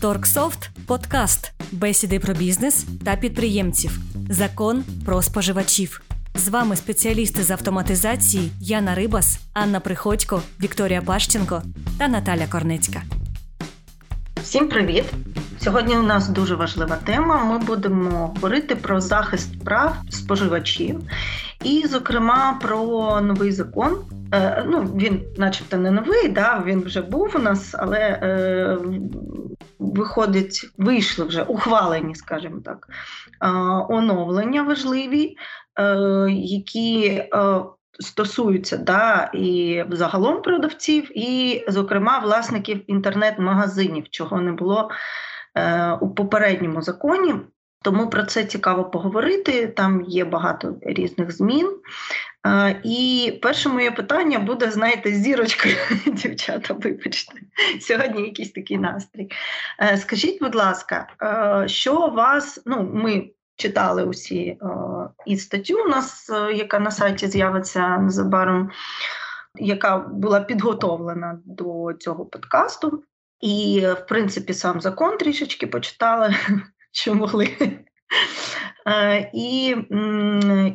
Торксофт подкаст, бесіди про бізнес та підприємців, закон про споживачів. З вами спеціалісти з автоматизації Яна Рибас, Анна Приходько, Вікторія Пащенко та Наталя Корнецька. Всім привіт! Сьогодні у нас дуже важлива тема. Ми будемо говорити про захист прав споживачів, і, зокрема, про новий закон. Е, ну, Він, начебто, не новий, да, він вже був у нас, але е, виходить, вийшли вже ухвалені, скажімо так, е, оновлення важливі, е, які. Е, Стосуються да, і загалом продавців, і, зокрема, власників інтернет-магазинів, чого не було у попередньому законі. Тому про це цікаво поговорити. Там є багато різних змін. Е, і перше моє питання буде, знаєте, зірочкою, дівчата, вибачте, сьогодні якийсь такий настрій. Е, скажіть, будь ласка, що вас, ну, ми читали усі і статтю у нас, яка на сайті з'явиться незабаром, яка була підготовлена до цього подкасту. І, в принципі, сам закон трішечки почитали, що могли. Е, і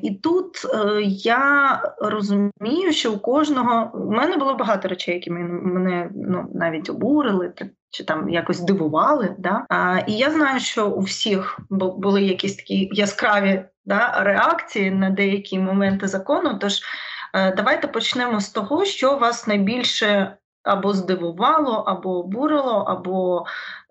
і тут е, я розумію, що у кожного у мене було багато речей, які мене ну, навіть обурили чи там якось дивували. Да? І я знаю, що у всіх були якісь такі яскраві да, реакції на деякі моменти закону. Тож е, давайте почнемо з того, що вас найбільше або здивувало, або обурило, або,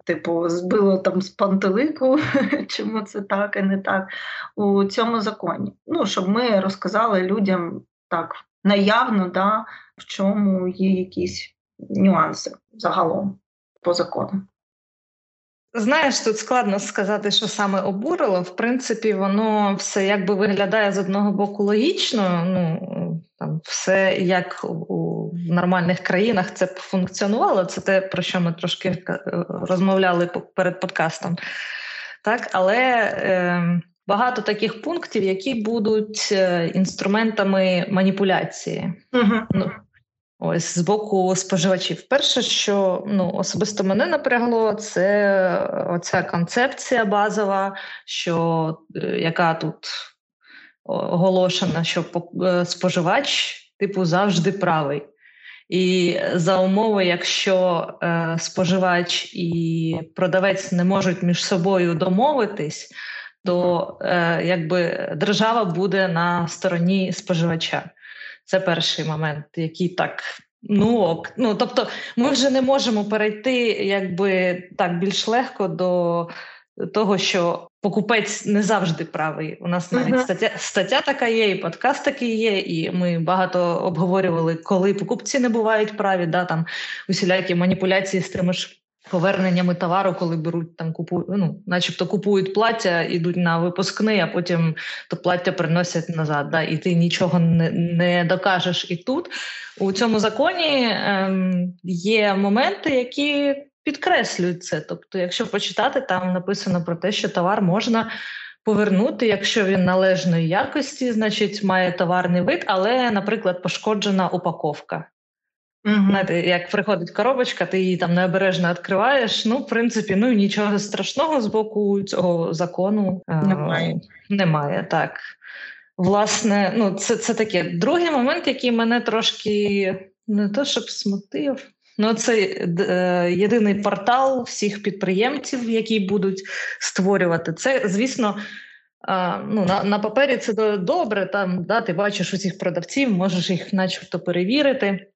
типу, збило там з пантелику, чому це так і не так у цьому законі. Ну, щоб ми розказали людям так наявно, да, в чому є якісь нюанси загалом по закону. Знаєш, тут складно сказати, що саме обурило. В принципі, воно все якби виглядає з одного боку логічно. Ну там все як у нормальних країнах це функціонувало. Це те, про що ми трошки е, розмовляли перед подкастом. Так, але е, багато таких пунктів, які будуть е, інструментами маніпуляції. Угу. Ну, Ось з боку споживачів. Перше, що ну особисто мене напрягло, це оця концепція базова, що е, яка тут оголошена, що е, споживач, типу, завжди правий. І за умови, якщо е, споживач і продавець не можуть між собою домовитись, то е, якби держава буде на стороні споживача. Це перший момент, який так. Ну ок. Ну тобто, ми вже не можемо перейти, якби так більш легко до того, що покупець не завжди правий. У нас навіть uh-huh. стаття стаття така є, і подкаст такий є, і ми багато обговорювали, коли покупці не бувають праві, да там усілякі маніпуляції з тими ж. Поверненнями товару, коли беруть там купують, ну, начебто купують плаття, ідуть на випускний, а потім то плаття приносять назад. Да, І ти нічого не не докажеш. І тут у цьому законі ем, є моменти, які підкреслюють це. Тобто, якщо почитати, там написано про те, що товар можна повернути, якщо він належної якості, значить має товарний вид, але, наприклад, пошкоджена упаковка. Угу. Знаєте, як приходить коробочка, ти її там необережно відкриваєш. Ну, в принципі, ну нічого страшного з боку цього закону немає. Немає, так. Власне, ну це це таке. Другий момент, який мене трошки не то щоб смутив, Ну, це е, єдиний портал всіх підприємців, які будуть створювати це. Звісно, е, ну, на на папері це добре. Там да, ти бачиш усіх продавців, можеш їх, начебто, перевірити.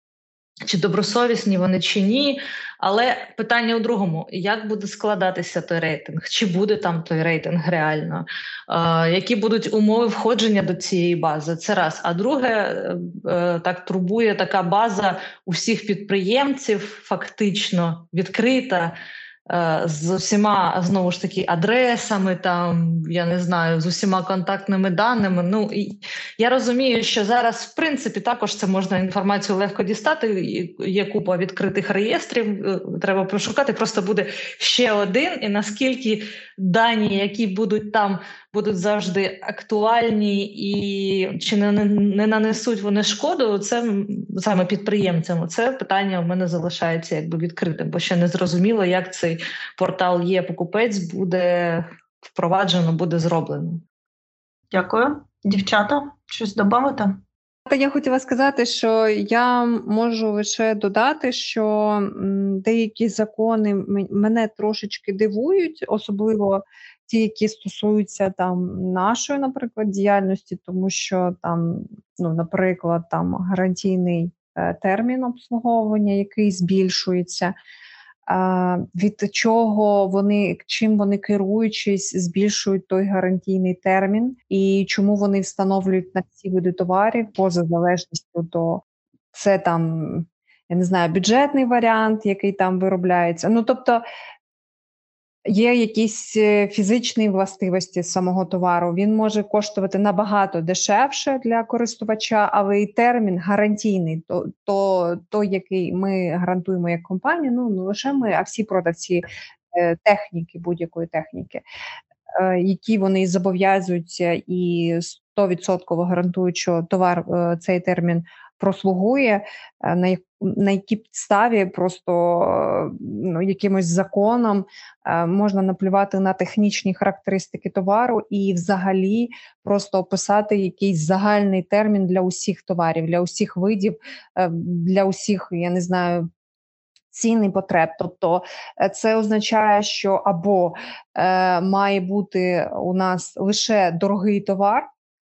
Чи добросовісні вони чи ні, але питання у другому: як буде складатися той рейтинг? Чи буде там той рейтинг реально? Е, які будуть умови входження до цієї бази? Це раз. А друге, е, так турбує така база усіх підприємців, фактично відкрита. Е, з усіма знову ж таки адресами, там я не знаю, з усіма контактними даними. Ну і я розумію, що зараз, в принципі, також це можна інформацію легко дістати. Є купа відкритих реєстрів. Е, треба пошукати. Просто буде ще один, і наскільки дані, які будуть там будуть завжди актуальні і чи не, не нанесуть вони шкоду, це саме підприємцям. Це питання у мене залишається якби відкритим, бо ще не зрозуміло, як цей портал є покупець буде впроваджено, буде зроблено. Дякую, дівчата. Щось додати? Та я хотіла сказати, що я можу лише додати, що деякі закони мене трошечки дивують, особливо ті, які стосуються там нашої, наприклад, діяльності, тому що там, ну, наприклад, там гарантійний е, термін обслуговування, який збільшується від чого вони чим вони керуючись, збільшують той гарантійний термін, і чому вони встановлюють на ці види товарів поза залежністю до це там. Я не знаю, бюджетний варіант, який там виробляється. Ну тобто є якісь е, фізичні властивості самого товару. Він може коштувати набагато дешевше для користувача, але і термін гарантійний, то, то той, який ми гарантуємо як компанія, ну не лише ми, а всі продавці е, техніки, будь-якої техніки, е, які вони зобов'язуються і 100% гарантують, що товар цей термін прослугує, е, на на якій підставі просто ну, якимось законом е, можна наплювати на технічні характеристики товару і взагалі просто описати якийсь загальний термін для усіх товарів, для усіх видів, е, для усіх, я не знаю. Цін потреб, тобто це означає, що або е, має бути у нас лише дорогий товар,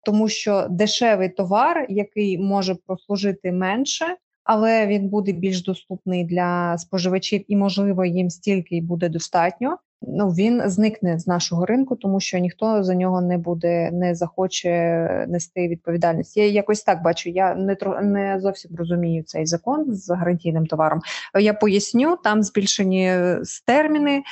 тому що дешевий товар, який може прослужити менше, але він буде більш доступний для споживачів, і, можливо, їм стільки й буде достатньо. Ну він зникне з нашого ринку, тому що ніхто за нього не буде, не захоче нести відповідальність. Я якось так бачу. Я не не зовсім розумію цей закон з гарантійним товаром. Я поясню, там збільшені терміни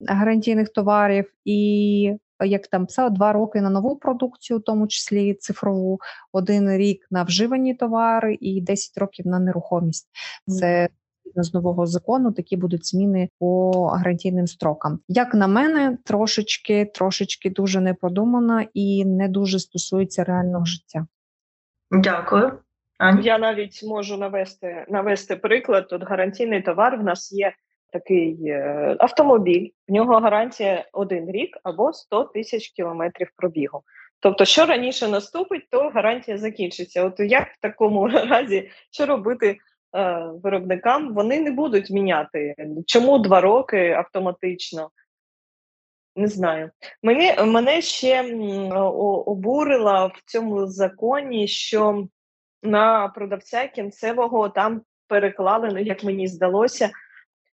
гарантійних товарів, і як там писав, два роки на нову продукцію, в тому числі цифрову, один рік на вживані товари і 10 років на нерухомість. Це з нового закону такі будуть зміни по гарантійним строкам. Як на мене, трошечки, трошечки дуже не продумано і не дуже стосується реального життя. Дякую. Аня? Я навіть можу навести навести приклад. Тут гарантійний товар в нас є такий е, автомобіль, в нього гарантія один рік або 100 тисяч кілометрів пробігу. Тобто, що раніше наступить, то гарантія закінчиться. От як в такому разі що робити е, виробникам? Вони не будуть міняти. Чому два роки автоматично? Не знаю. Мені, Мене ще обурило в цьому законі, що на продавця кінцевого там переклали, ну як мені здалося,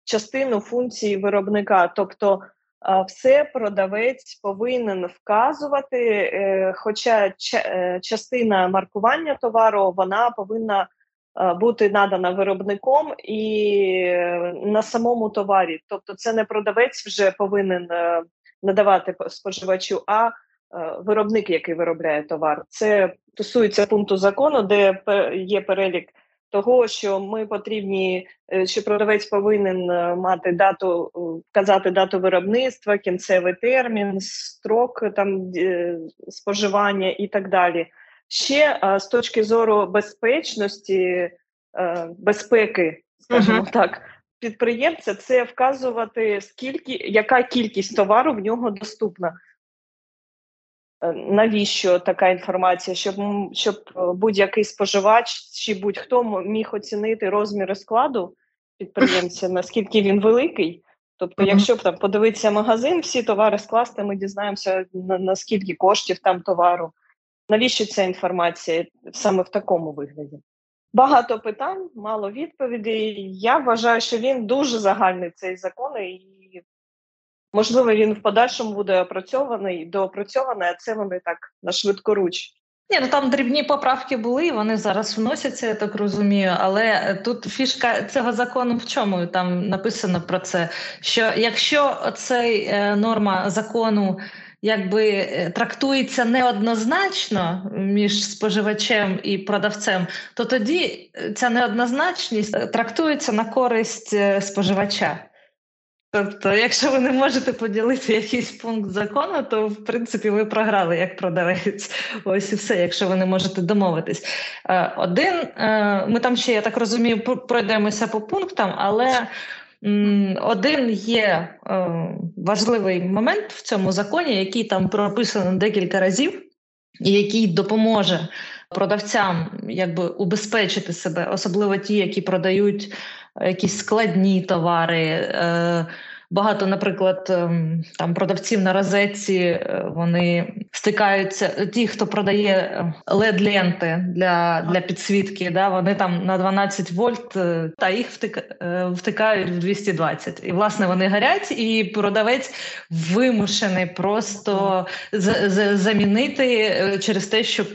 частину функції виробника. Тобто все продавець повинен вказувати, е, хоча е, частина маркування товару вона повинна бути надана виробником і на самому товарі. Тобто, це не продавець вже повинен е, надавати споживачу, а виробник, який виробляє товар. Це стосується пункту закону, де є перелік того, що ми потрібні, е, що продавець повинен е, мати дату, е, вказати дату виробництва, кінцевий термін, строк там споживання і так далі. Ще з точки зору безпечності, безпеки, скажімо uh-huh. так, підприємця це вказувати скільки, яка кількість товару в нього доступна. Е, навіщо така інформація, щоб щоб е, будь-який споживач чи будь-хто міг оцінити розміри складу підприємця, наскільки він великий? Тобто, якщо б там подивитися магазин, всі товари скласти, ми дізнаємося на, на коштів там товару. Навіщо ця інформація саме в такому вигляді? Багато питань, мало відповідей. Я вважаю, що він дуже загальний цей закон, і Можливо, він в подальшому буде опрацьований, доопрацьований, а це вони так на швидкоруч. Ні, ну там дрібні поправки були, вони зараз вносяться, я так розумію. Але тут фішка цього закону в чому там написано про це? Що якщо цей е, норма закону якби е, трактується неоднозначно між споживачем і продавцем, то тоді ця неоднозначність трактується на користь е, споживача. Тобто, якщо ви не можете поділити якийсь пункт закону, то в принципі ви програли як продавець. Ось і все, якщо ви не можете домовитись. Е, один е, ми там ще, я так розумію, пройдемося по пунктам, але один є е, важливий момент в цьому законі, який там прописано декілька разів, і який допоможе продавцям якби убезпечити себе, особливо ті, які продають якісь складні товари. Е, Багато, наприклад, ем, там продавців на розетці е, вони стикаються. Ті, хто продає led ленти для для підсвітки, да вони там на 12 вольт е, та їх втикають в 220. І власне вони горять, і продавець вимушений просто замінити через те, що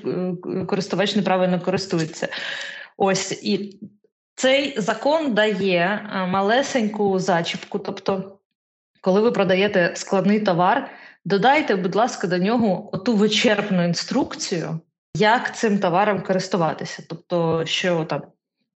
користувач неправильно користується. Ось і цей закон дає малесеньку зачіпку, тобто коли ви продаєте складний товар, додайте, будь ласка, до нього оту вичерпну інструкцію, як цим товаром користуватися. Тобто, що там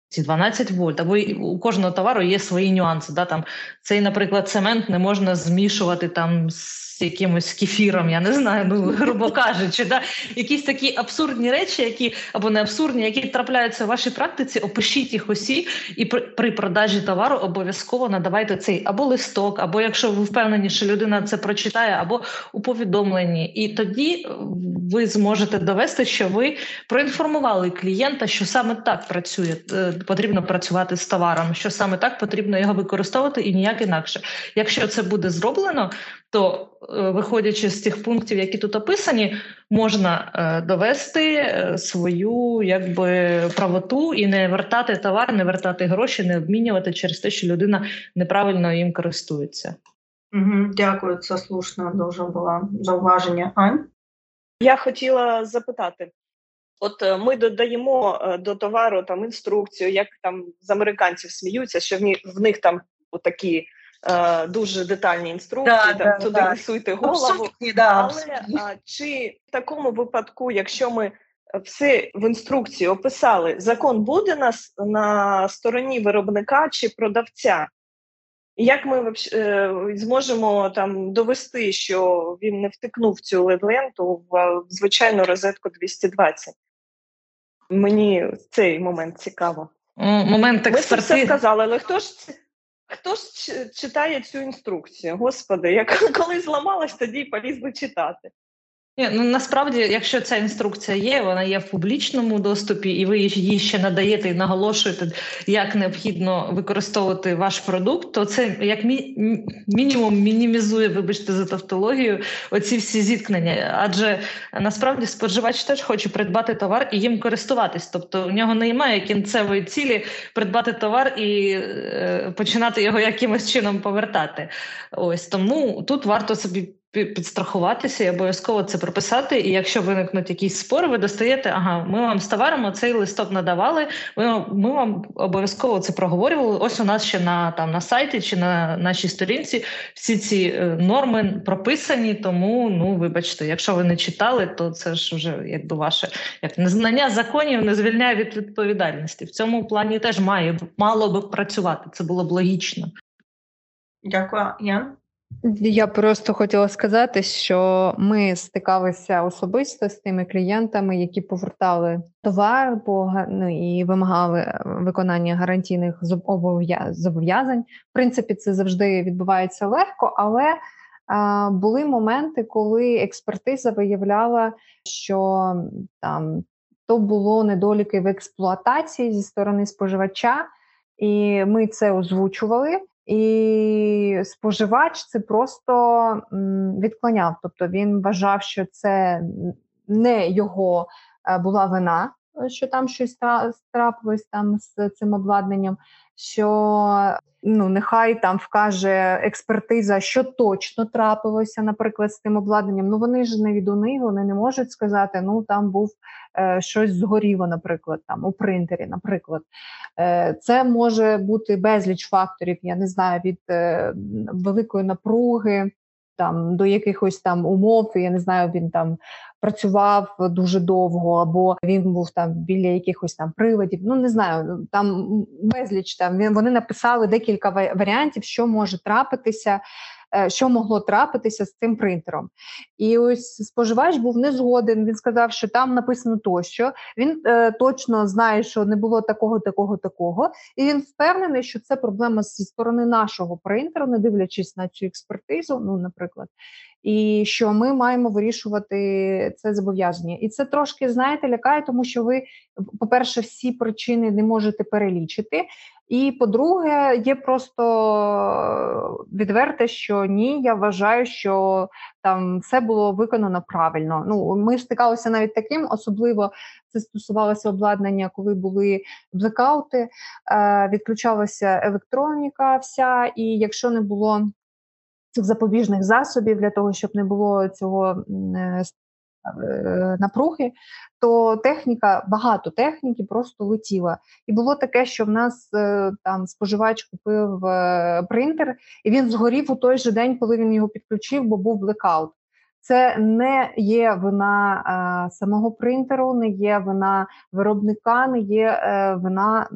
ці 12 вольт, або у кожного товару є свої нюанси. Да? Там Цей, наприклад, цемент не можна змішувати там з якимось кефіром, я не знаю, ну грубо кажучи, да? якісь такі абсурдні речі, які або не абсурдні, які трапляються в вашій практиці, опишіть їх усі, і при, при продажі товару обов'язково надавайте цей або листок, або якщо ви впевнені, що людина це прочитає, або у повідомленні. І тоді ви зможете довести, що ви проінформували клієнта, що саме так працює. Е, потрібно працювати з товаром, що саме так потрібно його використовувати і ніяк інакше. Якщо це буде зроблено, то е, виходячи з тих пунктів, які тут описані, можна е, довести е, свою якби правоту і не вертати товар, не вертати гроші, не обмінювати через те, що людина неправильно їм користується. Угу, Дякую, це слушно дуже було зауваження. Ань? Я хотіла запитати, От ми додаємо до товару там інструкцію, як там з американців сміються, що в них в них там такі дуже детальні інструкції, да, там да, туди да. несуйте голову. Але а, чи в такому випадку, якщо ми все в інструкції описали, закон буде на, на стороні виробника чи продавця? Як ми е, зможемо там довести, що він не втикнув цю лед-ленту в звичайну розетку 220? Мені цей момент цікаво. Момент експерти... Ми це все сказали, але хто ж хто ж читає цю інструкцію? Господи, я коли зламалась, тоді полізли читати. Ні, ну насправді, якщо ця інструкція є, вона є в публічному доступі, і ви її ще надаєте і наголошуєте, як необхідно використовувати ваш продукт, то це як мі- мінімум мінімізує, вибачте, за тавтологію, оці всі зіткнення. Адже насправді споживач теж хоче придбати товар і їм користуватись. Тобто у нього немає кінцевої цілі придбати товар і е, починати його якимось чином повертати. Ось тому тут варто собі підстрахуватися і обов'язково це прописати. І якщо виникнуть якісь спори, ви достаєте, ага, ми вам з товаром цей листок надавали. Ми ми вам обов'язково це проговорювали. Ось у нас ще на там на сайті чи на нашій сторінці всі ці е, норми прописані. Тому ну вибачте, якщо ви не читали, то це ж вже якби ваше як незнання законів не звільняє від відповідальності. В цьому плані теж має мало би працювати. Це було б логічно. Дякую, Ян. Я просто хотіла сказати, що ми стикалися особисто з тими клієнтами, які повертали товар ну, і вимагали виконання гарантійних зобов'язань. В принципі, це завжди відбувається легко, але а, були моменти, коли експертиза виявляла, що там то було недоліки в експлуатації зі сторони споживача, і ми це озвучували. І споживач це просто відклоняв. Тобто він вважав, що це не його е, була вина, що там щось трапилось там з цим обладнанням. що ну нехай там вкаже експертиза, що точно трапилося, наприклад, з тим обладнанням. Ну вони ж не відуни, вони не можуть сказати, ну там був е, щось згоріло, наприклад, там у принтері. Наприклад, Е, це може бути безліч факторів. Я не знаю від е, великої напруги. Там до якихось там умов, я не знаю, він там працював дуже довго, або він був там біля якихось там приводів. Ну не знаю, там безліч там вони написали декілька варіантів, що може трапитися. Е, що могло трапитися з цим принтером. І ось споживач був не згоден. Він сказав, що там написано тощо. Він е, точно знає, що не було такого, такого, такого. І він впевнений, що це проблема зі сторони нашого принтеру, не дивлячись на цю експертизу, ну, наприклад. І що ми маємо вирішувати це зобов'язання, і це трошки знаєте лякає, тому що ви, по-перше, всі причини не можете перелічити. І по-друге, є просто відверте, що ні, я вважаю, що там все було виконано правильно. Ну ми стикалися навіть таким, особливо це стосувалося обладнання, коли були блекаути, е, відключалася електроніка, вся, і якщо не було цих запобіжних засобів для того, щоб не було цього е, Е, напруги, то техніка, багато техніки просто летіла. І було таке, що в нас е, там споживач купив принтер, і він згорів у той же день, коли він його підключив, бо був блекаут. Це не є вина самого принтеру, не є вина виробника, не є вина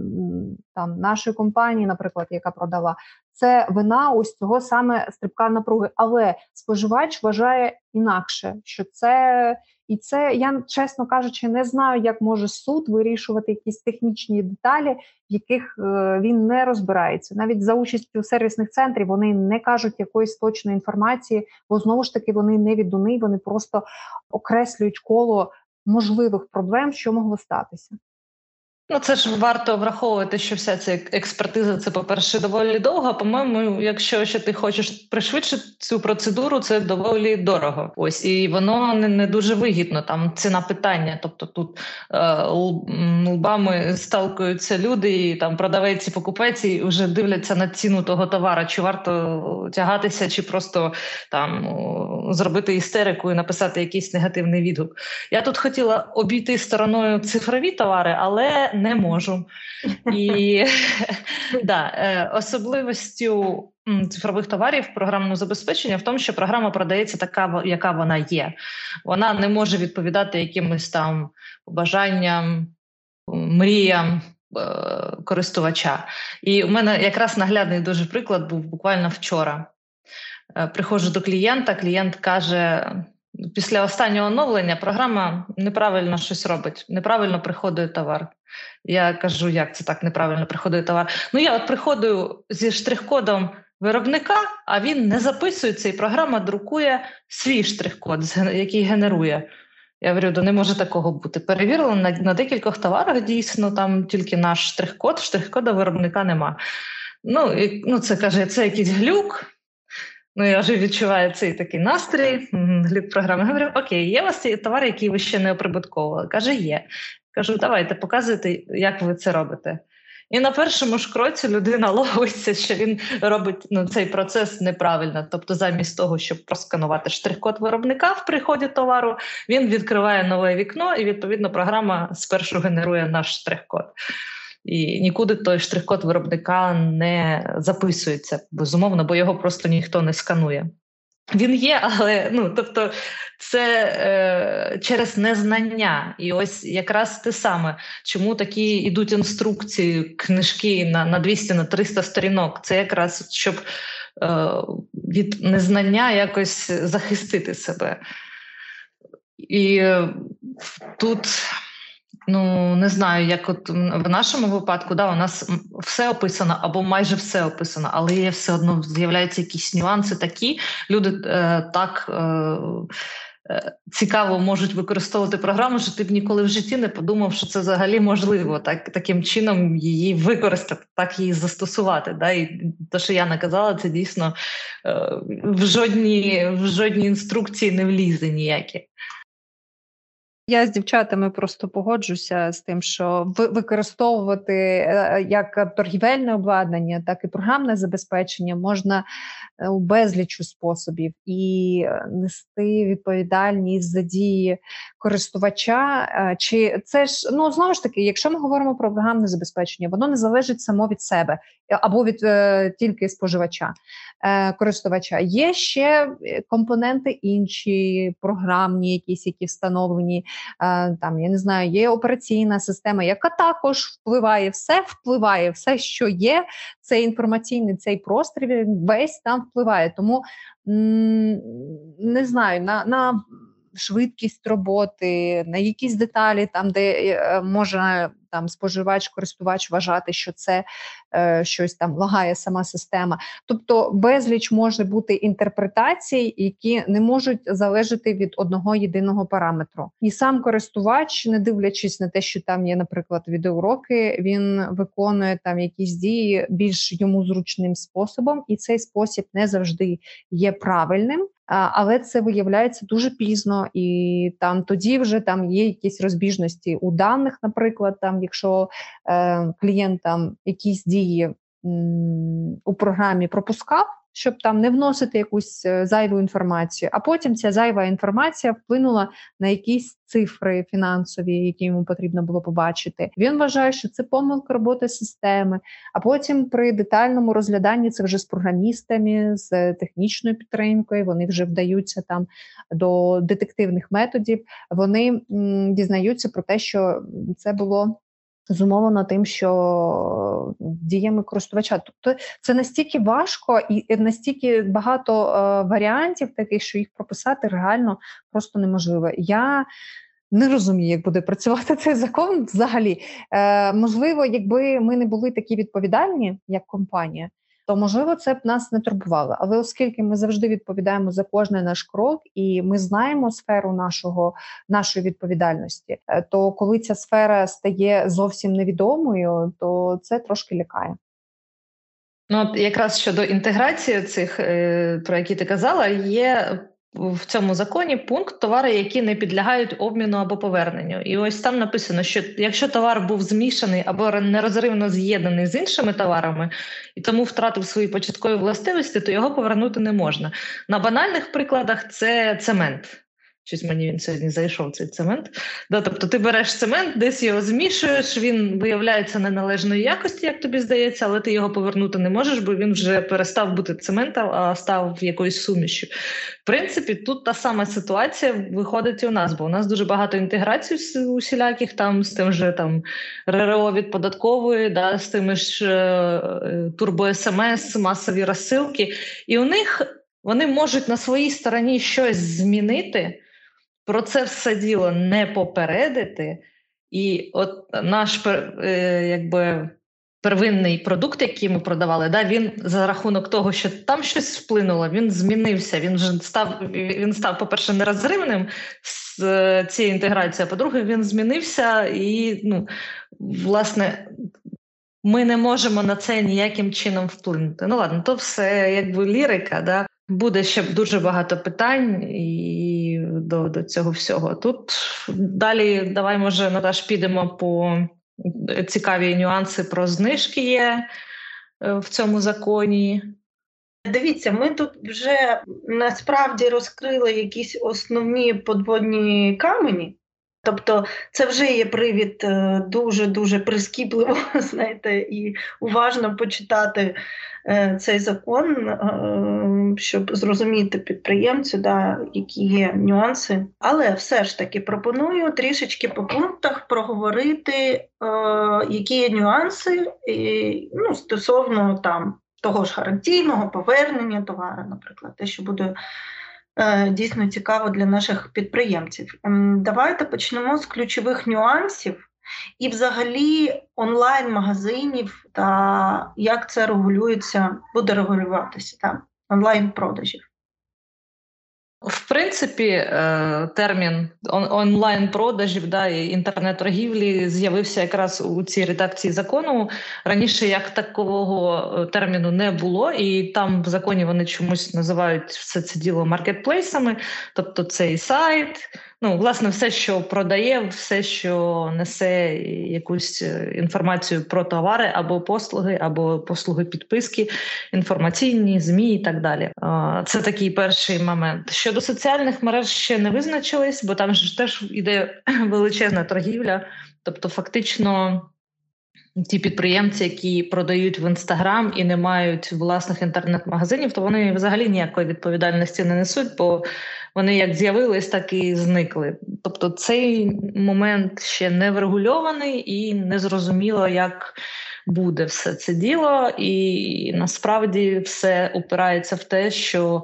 там нашої компанії, наприклад, яка продала. Це вина ось цього саме стрибка напруги. Але споживач вважає інакше, що це і це я чесно кажучи, не знаю, як може суд вирішувати якісь технічні деталі, в яких е, він не розбирається. Навіть за участю сервісних центрів вони не кажуть якоїсь точної інформації, бо знову ж таки вони не відуни, вони просто окреслюють коло можливих проблем, що могло статися. Ну, це ж варто враховувати, що вся ця експертиза це, по-перше, доволі довго. По-моєму, якщо ще ти хочеш пришвидшити цю процедуру, це доволі дорого. Ось і воно не не дуже вигідно. Там ціна питання. Тобто тут е, лбами сталкуються люди, і там продавець і покупець і вже дивляться на ціну того товара, чи варто тягатися, чи просто там зробити істерику і написати якийсь негативний відгук. Я тут хотіла обійти стороною цифрові товари, але не можу. І да, е, особливістю цифрових товарів програмного забезпечення в тому, що програма продається така, яка вона є. Вона не може відповідати якимось там побажанням, мріям. Е, користувача. І у мене якраз наглядний дуже приклад був буквально вчора. Е, приходжу до клієнта, клієнт каже: після останнього оновлення програма неправильно щось робить, неправильно приходить товар. Я кажу, як це так неправильно приходить товар. Ну, я от приходжу зі штрих-кодом виробника, а він не записується, і програма друкує свій штрих-код, який генерує. Я говорю, да не може такого бути. Перевірили на на декількох товарах, дійсно, там тільки наш штрих-код, штрих-кода виробника нема. Ну, і, ну, це каже, це якийсь глюк. Ну, я вже відчуваю цей такий настрій, глюк програми. Говорю, окей, є у вас товари, які ви ще не оприбутковували? Каже, є. Кажу, давайте показуйте, як ви це робите. І на першому ж кроці людина ловиться, що він робить ну, цей процес неправильно. Тобто, замість того, щоб просканувати штрих-код виробника в приході товару, він відкриває нове вікно, і відповідно програма спершу генерує наш штрих-код. І нікуди той штрих-код виробника не записується, безумовно, бо його просто ніхто не сканує. Він є, але ну тобто це е, через незнання. І ось якраз те саме, чому такі йдуть інструкції, книжки на на 200 на 300 сторінок. Це якраз щоб е, від незнання якось захистити себе. І е, тут Ну не знаю, як от в нашому випадку, да, у нас все описано або майже все описано, але є все одно з'являються якісь нюанси такі. Люди е, так е, е, цікаво можуть використовувати програму, що ти б ніколи в житті не подумав, що це взагалі можливо, так таким чином її використати, так її застосувати. Да? І те, що я наказала, це дійсно е, в жодні в жодні інструкції не влізе ніякі. Я з дівчатами просто погоджуся з тим, що використовувати е, як торгівельне обладнання, так і програмне забезпечення можна у безлічу способів і нести відповідальність за дії користувача. Чи це ж ну знову ж таки, якщо ми говоримо про програмне забезпечення, воно не залежить само від себе або від е, тільки споживача е, користувача. Є ще компоненти інші, програмні, якісь які встановлені. Е, там я не знаю, є операційна система, яка також впливає, все впливає, все, що є, цей інформаційний цей простір, весь там впливає. Тому не знаю, на, на швидкість роботи, на якісь деталі, там де е, може там споживач, користувач вважати, що це е, щось там лагає сама система. Тобто безліч може бути інтерпретацій, які не можуть залежати від одного єдиного параметру. І сам користувач, не дивлячись на те, що там є, наприклад, відеоуроки, він виконує там якісь дії більш йому зручним способом, і цей спосіб не завжди є правильним але це виявляється дуже пізно, і там тоді вже там є якісь розбіжності у даних, наприклад, там, якщо е, клієнт там якісь дії м, у програмі пропускав щоб там не вносити якусь е, зайву інформацію, а потім ця зайва інформація вплинула на якісь цифри фінансові, які йому потрібно було побачити. Він вважає, що це помилка роботи системи. А потім при детальному розгляданні це вже з програмістами, з технічною підтримкою. Вони вже вдаються там до детективних методів. Вони м, дізнаються про те, що це було зумовлено тим, що діями користувача. Тобто це настільки важко і настільки багато е, варіантів, таких, що їх прописати реально просто неможливо. Я не розумію, як буде працювати цей закон взагалі. Е, Можливо, якби ми не були такі відповідальні, як компанія то можливо це б нас не турбувало. Але оскільки ми завжди відповідаємо за кожний наш крок, і ми знаємо сферу нашого нашої відповідальності, е, то коли ця сфера стає зовсім невідомою, то це трошки лякає. Ну, от якраз щодо інтеграції цих, е, про які ти казала, є в цьому законі пункт товари, які не підлягають обміну або поверненню. І ось там написано, що якщо товар був змішаний або нерозривно з'єднаний з іншими товарами і тому втратив свої початкові властивості, то його повернути не можна. На банальних прикладах це цемент. Щось мені він сьогодні зайшов цей цемент. Да, Тобто ти береш цемент, десь його змішуєш, він виявляється неналежної якості, як тобі здається, але ти його повернути не можеш, бо він вже перестав бути цементом, а став якоюсь сумішю. В принципі, тут та сама ситуація виходить і у нас, бо у нас дуже багато інтеграцій усіляких там з тим же там РРО від податкової, да, з тими ж е, турбо-СМС, масові розсилки. І у них вони можуть на своїй стороні щось змінити про це все діло не попередити, і от наш е, якби. Первинний продукт, який ми продавали, да, він за рахунок того, що там щось вплинуло, він змінився. Він вже став, він став, по-перше, нерозривним з е, цієї інтеграції. а По-друге, він змінився, і ну, власне, ми не можемо на це ніяким чином вплинути. Ну ладно, то все якби лірика. Да? Буде ще дуже багато питань і до до цього всього. Тут далі давай, може, Наташ, підемо по цікаві нюанси про знижки є е, в цьому законі. Дивіться, ми тут вже насправді розкрили якісь основні подводні камені. Тобто це вже є привід дуже дуже прискіпливо, знаєте, і уважно почитати Е, цей закон, е, щоб зрозуміти підприємцю, да, які є нюанси. Але все ж таки пропоную трішечки по пунктах проговорити, е, які є нюанси ну, стосовно там того ж гарантійного повернення товару, наприклад, те, що буде. Дійсно цікаво для наших підприємців. Давайте почнемо з ключових нюансів, і, взагалі, онлайн-магазинів та як це регулюється, буде регулюватися там онлайн-продажів. В принципі, е, термін онлайн-продажів да, і інтернет-торгівлі з'явився якраз у цій редакції закону. Раніше як такового е, терміну не було, і там в законі вони чомусь називають все це діло маркетплейсами, тобто цей сайт ну, власне, все, що продає, все, що несе якусь е, інформацію про товари або послуги, або послуги підписки, інформаційні, змі і так далі. Це такий перший момент. Щодо соціальних мереж ще не визначились, бо там ж теж іде величезна торгівля, тобто, фактично. Ті підприємці, які продають в інстаграм і не мають власних інтернет-магазинів, то вони взагалі ніякої відповідальності не несуть, бо вони як з'явились, так і зникли. Тобто цей момент ще не врегульований і не зрозуміло, як буде все це діло, і насправді все опирається в те, що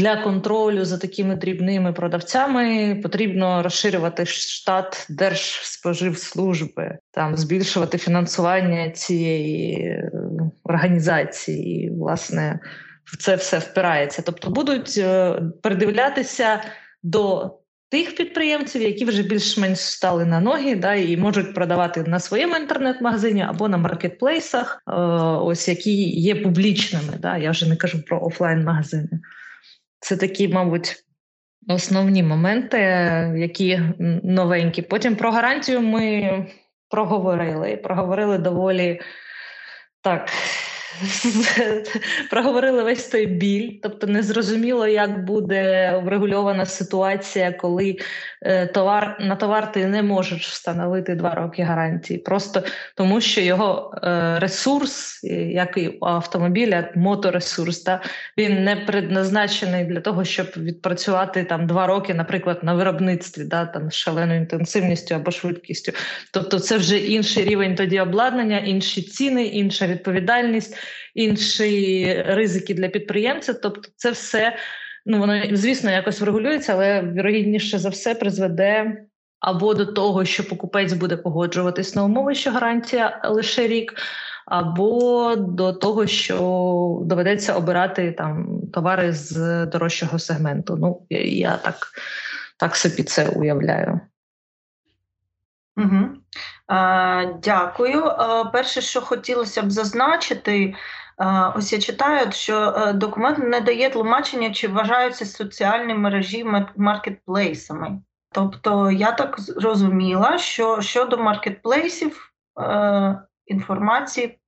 для контролю за такими дрібними продавцями потрібно розширювати штат Держспоживслужби, там збільшувати фінансування цієї е, організації. Власне, в це все впирається. Тобто будуть е, передивлятися до тих підприємців, які вже більш-менш стали на ноги, да, і можуть продавати на своєму інтернет-магазині або на маркетплейсах, е, ось які є публічними. Да, Я вже не кажу про офлайн-магазини. Це такі, мабуть, основні моменти, які новенькі. Потім про гарантію ми проговорили. Проговорили доволі так проговорили весь той біль, тобто незрозуміло, як буде врегульована ситуація, коли е, товар на товар ти не можеш встановити два роки гарантії, просто тому що його е, ресурс, як і у автомобіля, моторесурс, та, він не предназначений для того, щоб відпрацювати там два роки, наприклад, на виробництві, да, там шаленою інтенсивністю або швидкістю. Тобто, це вже інший рівень тоді обладнання, інші ціни, інша відповідальність інші ризики для підприємця. Тобто, це все ну воно звісно якось врегулюється, але вірогідніше за все призведе. Або до того, що покупець буде погоджуватись на умови, що гарантія лише рік, або до того, що доведеться обирати там товари з дорожчого сегменту. Ну я, так так собі це уявляю. Угу. Дякую. Перше, що хотілося б зазначити, ось я читаю, що е, документ не дає тлумачення, чи вважаються соціальні мережі маркетплейсами. Тобто я так зрозуміла, що щодо маркетплейсів е, інформації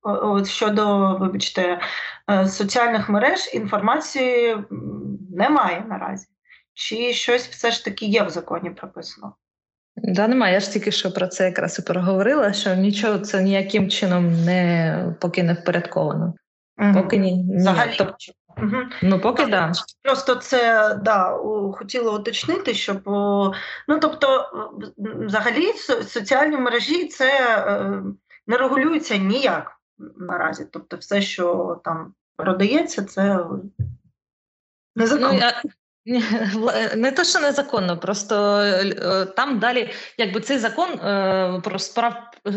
щодо, вибачте, е, соціальних мереж інформації немає наразі. Чи щось все ж таки є в законі прописано? Да, немає. Я ж тільки що про це якраз і переговорила, що нічого це ніяким чином не поки не впорядковано. Угу. Поки ні. ні. Взагалі. Тобто, угу. Ну, поки да. Просто це да, хотіла уточнити, щоб ну тобто, взагалі, соціальні мережі це е, не регулюється ніяк наразі. Тобто, все, що там продається, це незаконно. Ну, я... Не то, що незаконно, просто е, там далі, якби цей закон е, про справ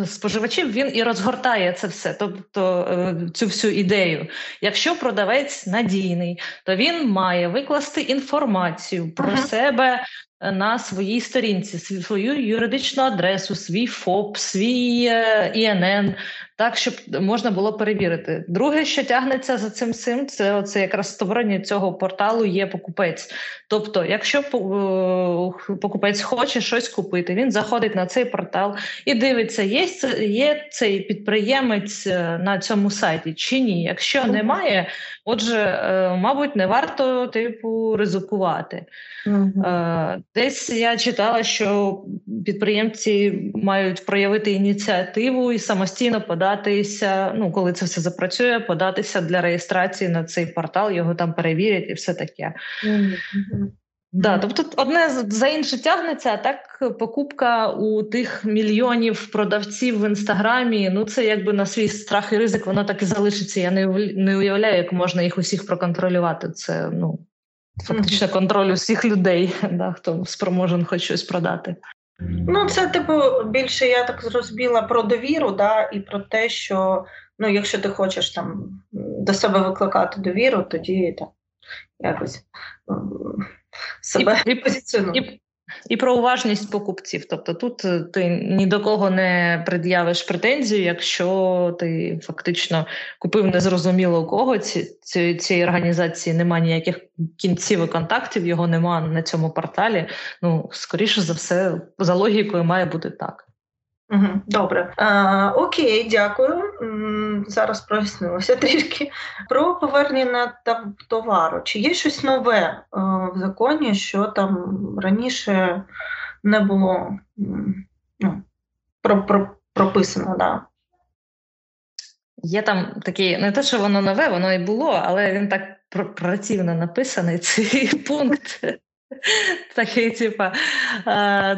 споживачів він і розгортає це все, тобто е, цю всю ідею. Якщо продавець надійний, то він має викласти інформацію про ага. себе на своїй сторінці, свою юридичну адресу, свій ФОП, свій ІНН, так, щоб можна було перевірити. Друге, що тягнеться за цим цим, це оце якраз створення цього порталу є покупець. Тобто, якщо покупець хоче щось купити, він заходить на цей портал і дивиться, є є цей підприємець е, на цьому сайті чи ні. Якщо немає, отже, е, мабуть, не варто типу ризикувати. Mm-hmm. Десь я читала, що підприємці мають проявити ініціативу і самостійно податися. Ну, коли це все запрацює, податися для реєстрації на цей портал, його там перевірять і все таке. Mm-hmm. Да, тобто одне за інше тягнеться, а так покупка у тих мільйонів продавців в інстаграмі. Ну це якби на свій страх і ризик, воно так і залишиться. Я не уявляю, як можна їх усіх проконтролювати. Це ну фактично контроль усіх людей, да, хто спроможен хоч щось продати. Ну, це типу більше я так зрозуміла про довіру, да, і про те, що ну, якщо ти хочеш там до себе викликати довіру, тоді там якось себе і, позиціонуй. І, І про уважність покупців. Тобто тут е, ти ні до кого не пред'явиш претензію, якщо ти фактично купив незрозуміло у кого ці, ці, цієї організації немає ніяких кінців і контактів, його немає на цьому порталі. Ну, скоріше за все, за логікою має бути так. Добре, а, окей, дякую. Зараз прояснилося трішки про повернення товару. Чи є щось нове в законі, що там раніше не було ну, про, про, прописано? Да? Є там такий, не те, що воно нове, воно і було, але він так противно написаний цей пункт. Такий, типа,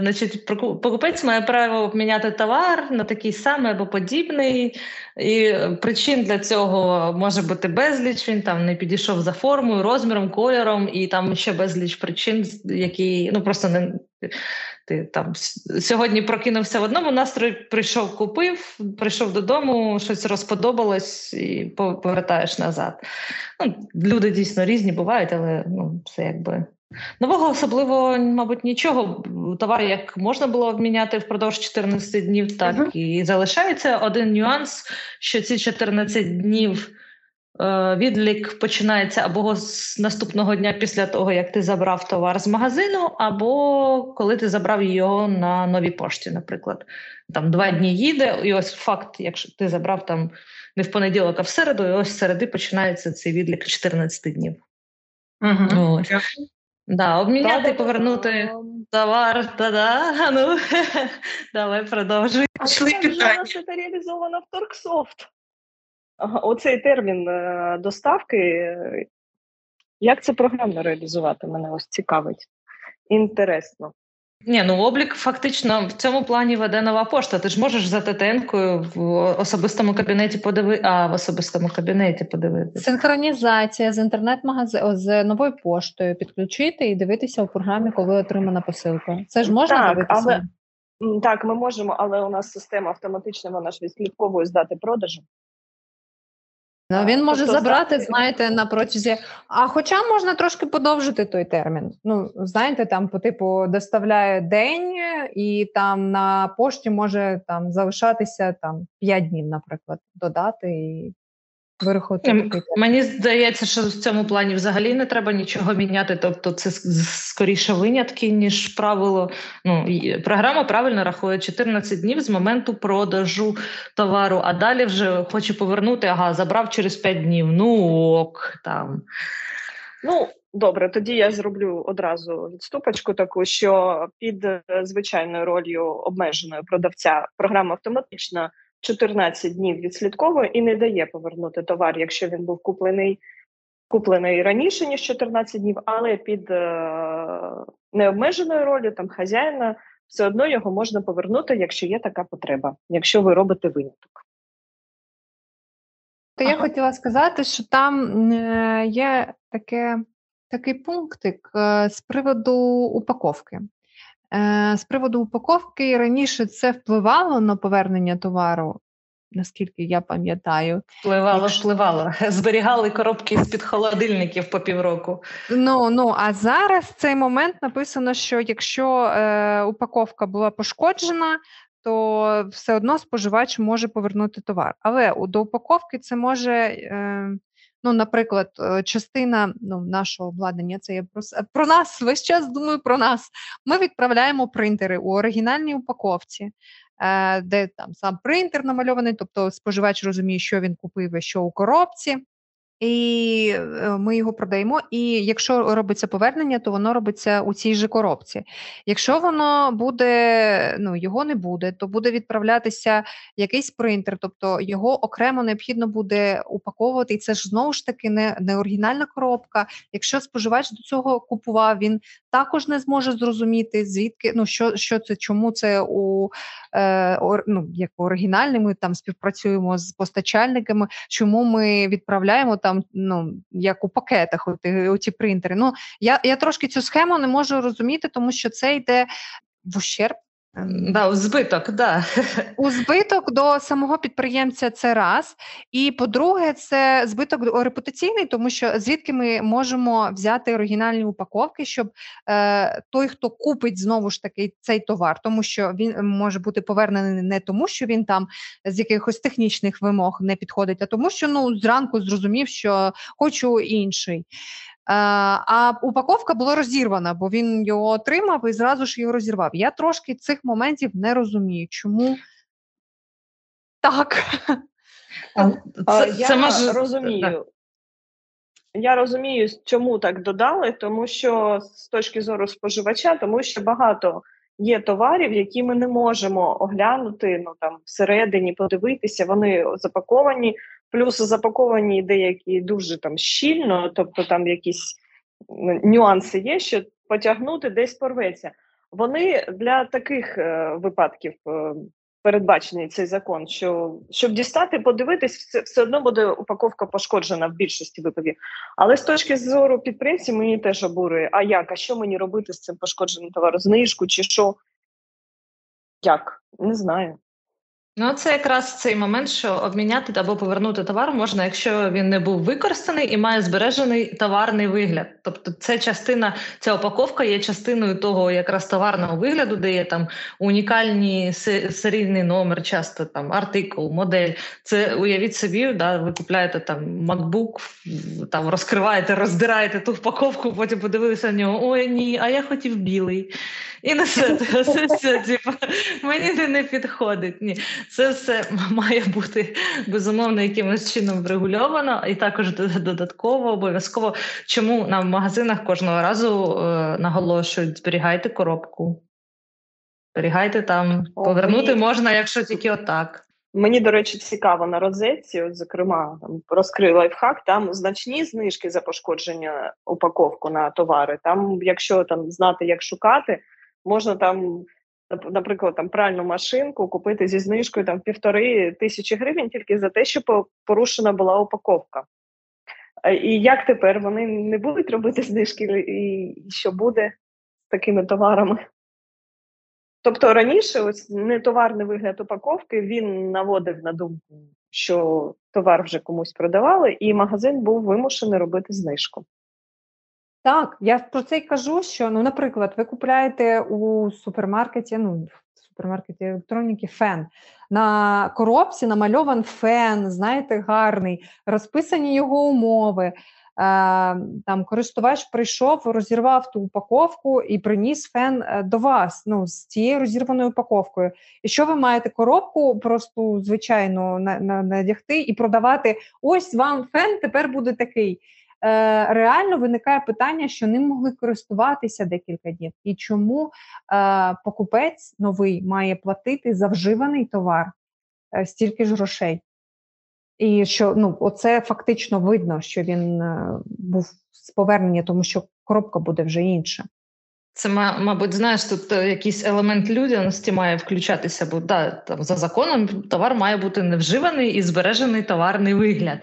значить, покупець має право обміняти товар на такий самий або подібний, і причин для цього може бути безліч. Він там не підійшов за формою, розміром, кольором, і там ще безліч причин, які ну просто не ти там сьогодні прокинувся в одному настрої, прийшов, купив, прийшов додому, щось розподобалось і повертаєш назад. Ну, Люди дійсно різні бувають, але ну, це якби. Нового особливо, мабуть, нічого. Товар як можна було обміняти впродовж 14 днів, так uh-huh. і залишається один нюанс, що ці 14 днів е, відлік починається або з наступного дня після того, як ти забрав товар з магазину, або коли ти забрав його на новій пошті, наприклад. Там два дні їде, і ось факт, якщо ти забрав там не в понеділок, а в середу, і ось середи починається цей відлік 14 днів. Угу. Да, обміняти, повернути товар, та-да, ну, давай продовжуй. А це зараз це реалізовано в Торксофт. Оцей термін е, доставки, як це програмно реалізувати, мене ось цікавить. Інтересно. Ні, ну облік фактично в цьому плані веде нова пошта. Ти ж можеш за ТТНкою в особистому кабінеті подиви... а в особистому кабінеті подивитися. Синхронізація з інтернет-магазином з новою поштою підключити і дивитися у програмі, коли отримана посилка. Це ж можна так, дивитися? Але... Так, ми можемо, але у нас система автоматична, вона ж відслідковує здати продажу. Ну, Він може тобто забрати, знаєте, на протязі. А хоча можна трошки подовжити той термін. Ну, знаєте, там по типу доставляє день, і там на пошті може там залишатися там 5 днів, наприклад, додати і вирахувати. Мені здається, що в цьому плані взагалі не треба нічого міняти. Тобто, це скоріше винятки, ніж правило. Ну програма правильно рахує 14 днів з моменту продажу товару, а далі вже хоче повернути. Ага, забрав через 5 днів. Ну ок там. Ну, добре, тоді я зроблю одразу відступочку, таку що під е, звичайною ролью обмеженої продавця програма автоматично 14 днів відслідковує і не дає повернути товар, якщо він був куплений куплений раніше ніж 14 днів, але під е, необмеженою ролью там хазяїна все одно його можна повернути, якщо є така потреба, якщо ви робите виняток. То ага. я хотіла сказати, що там е, є таке, такий пунктик е, з приводу упаковки. Е, з приводу упаковки раніше це впливало на повернення товару, наскільки я пам'ятаю. Впливало, Якщо... впливало. Зберігали коробки з-під холодильників по півроку. Ну ну а зараз цей момент написано, що якщо е, упаковка була пошкоджена, то все одно споживач може повернути товар. Але до упаковки це може. Е, Ну, наприклад, е, частина ну, нашого обладнання це є про про нас весь час думаю про нас. Ми відправляємо принтери у оригінальній упаковці, е, де там сам принтер намальований, тобто споживач розуміє, що він купив, і що у коробці і е, ми його продаємо. І якщо робиться повернення, то воно робиться у цій же коробці. Якщо воно буде, ну його не буде, то буде відправлятися якийсь принтер, тобто його окремо необхідно буде упаковувати. І це ж знову ж таки не не оригінальна коробка. Якщо споживач до цього купував, він також не зможе зрозуміти, звідки ну що що це, чому це у е, ор, ну, як оригінальний, ми там співпрацюємо з постачальниками, чому ми відправляємо там, ну як у пакетах, оті принтери. Ну я я трошки цю схему не можу розуміти, тому що це йде в ущерб да, у збиток, да. У збиток до самого підприємця це раз. І по-друге, це збиток репутаційний, тому що звідки ми можемо взяти оригінальні упаковки, щоб е, той, хто купить знову ж таки цей товар, тому що він може бути повернений не тому, що він там з якихось технічних вимог не підходить, а тому, що ну зранку зрозумів, що хочу інший. Е, а упаковка була розірвана, бо він його отримав і зразу ж його розірвав. Я трошки цих моментів не розумію, чому так. Це, Я це може... розумію. Я розумію, чому так додали, тому що з точки зору споживача, тому що багато є товарів, які ми не можемо оглянути ну там всередині, подивитися, вони запаковані плюс запаковані деякі дуже там щільно, тобто там якісь нюанси є, що потягнути десь порветься. Вони для таких е, випадків е, передбачений цей закон, що щоб дістати, подивитись, все, все одно буде упаковка пошкоджена в більшості випадків. Але з точки зору підприємців мені теж обурює, а як, а що мені робити з цим пошкодженим товаром? Знижку чи що? Як? Не знаю. Ну, це якраз цей момент, що обміняти або повернути товар можна, якщо він не був використаний і має збережений товарний вигляд. Тобто, це частина, ця упаковка є частиною того якраз товарного вигляду, де є там унікальні серійний номер, часто там артикул, модель. Це уявіть собі, да, ви купляєте там MacBook, там розкриваєте, роздираєте ту упаковку, потім подивилися на нього. Ой, ні, а я хотів білий. І все, типу, мені не підходить. Ні, Це все має бути безумовно якимось чином врегульовано, і також додатково обов'язково. Чому нам в магазинах кожного разу е, наголошують: зберігайте коробку, зберігайте там, повернути можна, якщо тільки отак. Мені, до речі, цікаво на розетці, от, зокрема, там розкрив лайфхак, там значні знижки за пошкодження упаковку на товари. Там, якщо там знати, як шукати, можна там, наприклад, там пральну машинку купити зі знижкою там півтори тисячі гривень тільки за те, що порушена була упаковка. І як тепер вони не будуть робити знижки, і що буде з такими товарами? Тобто раніше ось нетоварний вигляд упаковки він наводив на думку, що товар вже комусь продавали, і магазин був вимушений робити знижку. Так, я про це й кажу, що, ну, наприклад, ви купляєте у супермаркеті, ну, в супермаркеті електроніки фен. На коробці намальован фен, знаєте, гарний, розписані його умови. Е, там Користувач прийшов, розірвав ту упаковку і приніс фен е, до вас ну, з цією розірваною упаковкою. І що ви маєте коробку просто звичайно надягти і продавати? Ось вам фен тепер буде такий. Е, реально виникає питання, що ним могли користуватися декілька днів, і чому е, покупець новий має платити за вживаний товар е, стільки ж грошей. І що ну, оце фактично видно, що він був з повернення, тому що коробка буде вже інша. Це, мабуть, знаєш, тут якийсь елемент людяності має включатися, бо да, там за законом товар має бути невживаний і збережений товарний вигляд.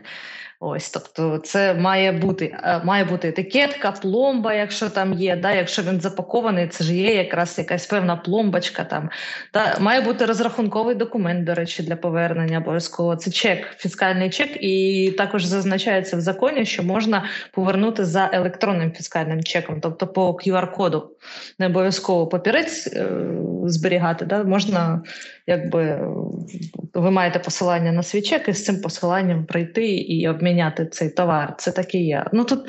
Ось, тобто, це має бути е, має бути етикетка, пломба, якщо там є. Да, Якщо він запакований, це ж є якраз якась певна пломбочка. Там да, має бути розрахунковий документ, до речі, для повернення обов'язково. Це чек, фіскальний чек, і також зазначається в законі, що можна повернути за електронним фіскальним чеком, тобто по QR-коду. Не обов'язково папірець е, зберігати. Да, Можна, якби ви маєте посилання на свій чек і з цим посиланням прийти і обміняти обміняти цей товар. Це так і є. Ну тут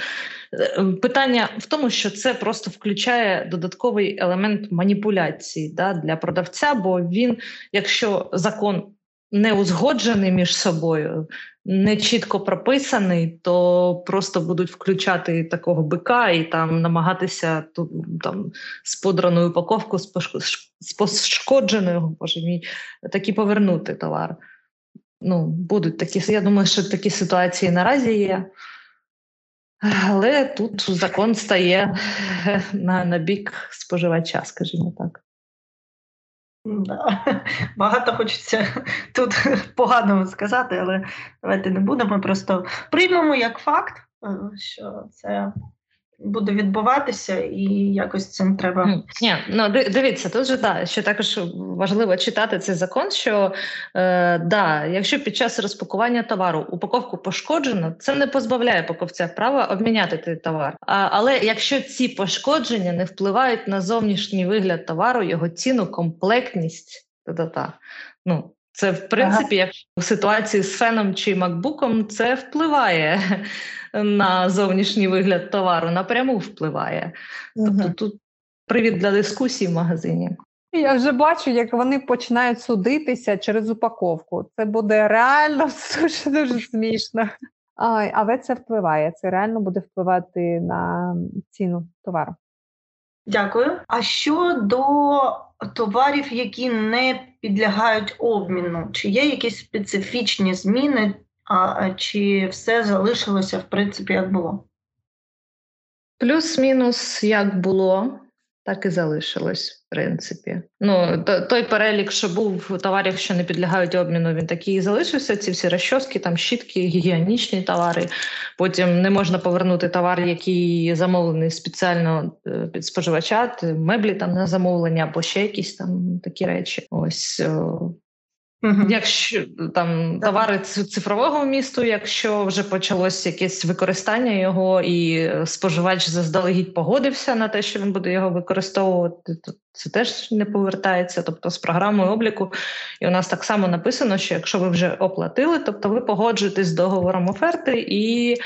е, питання в тому, що це просто включає додатковий елемент маніпуляції да, для продавця, бо він, якщо закон не узгоджений між собою, не чітко прописаний, то просто будуть включати такого бика і там намагатися ту там з упаковку з пошкодженою, боже мій, таки повернути товар ну, будуть такі. Я думаю, що такі ситуації наразі є. Але тут закон стає на на бік споживача, скажімо так. Багато хочеться тут поганого сказати, але давайте не будемо. Просто приймемо як факт, е, що це буде відбуватися, і якось цим треба. Ні, ну дивіться, тут же так, що також важливо читати цей закон. Що е, да, якщо під час розпакування товару упаковку пошкоджено, це не позбавляє покупця права обміняти той товар. А, Але якщо ці пошкодження не впливають на зовнішній вигляд товару, його ціну, комплектність, та-та-та, ну це в принципі, як в ситуації з феном чи макбуком, це впливає на зовнішній вигляд товару, напряму впливає. Тобто тут привід для дискусії в магазині. Я вже бачу, як вони починають судитися через упаковку. Це буде реально дуже дуже смішно. А, Але це впливає. Це реально буде впливати на ціну товару. Дякую. А щодо товарів, які не підлягають обміну, чи є якісь специфічні зміни, а чи все залишилося в принципі як було? Плюс-мінус як було так і залишилось, в принципі. Ну, той перелік, що був товарів, що не підлягають обміну, він такий і залишився. Ці всі розчоски, там щітки, гігієнічні товари. Потім не можна повернути товар, який замовлений спеціально е, під споживача, меблі там на замовлення або ще якісь там такі речі. Ось Угу. Якщо там товари цифрового місту, якщо вже почалось якесь використання його, і споживач заздалегідь погодився на те, що він буде його використовувати, то це теж не повертається. Тобто з програмою обліку, і у нас так само написано, що якщо ви вже оплатили, тобто ви погоджуєтесь з договором оферти і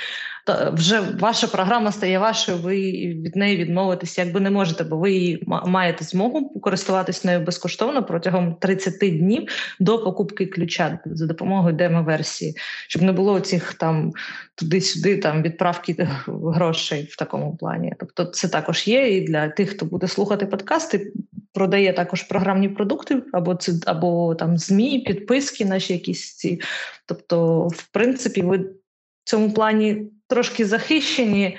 вже ваша програма стає вашою, ви від неї відмовитися якби не можете, бо ви її маєте змогу користуватись нею безкоштовно протягом 30 днів до покупки ключа за допомогою демо-версії, щоб не було цих там туди-сюди там відправки грошей в такому плані. Тобто, це також є і для тих, хто буде слухати подкасти. Продає також програмні продукти, або це або там змі, підписки, наші якісь ці. Тобто, в принципі, ви в цьому плані трошки захищені,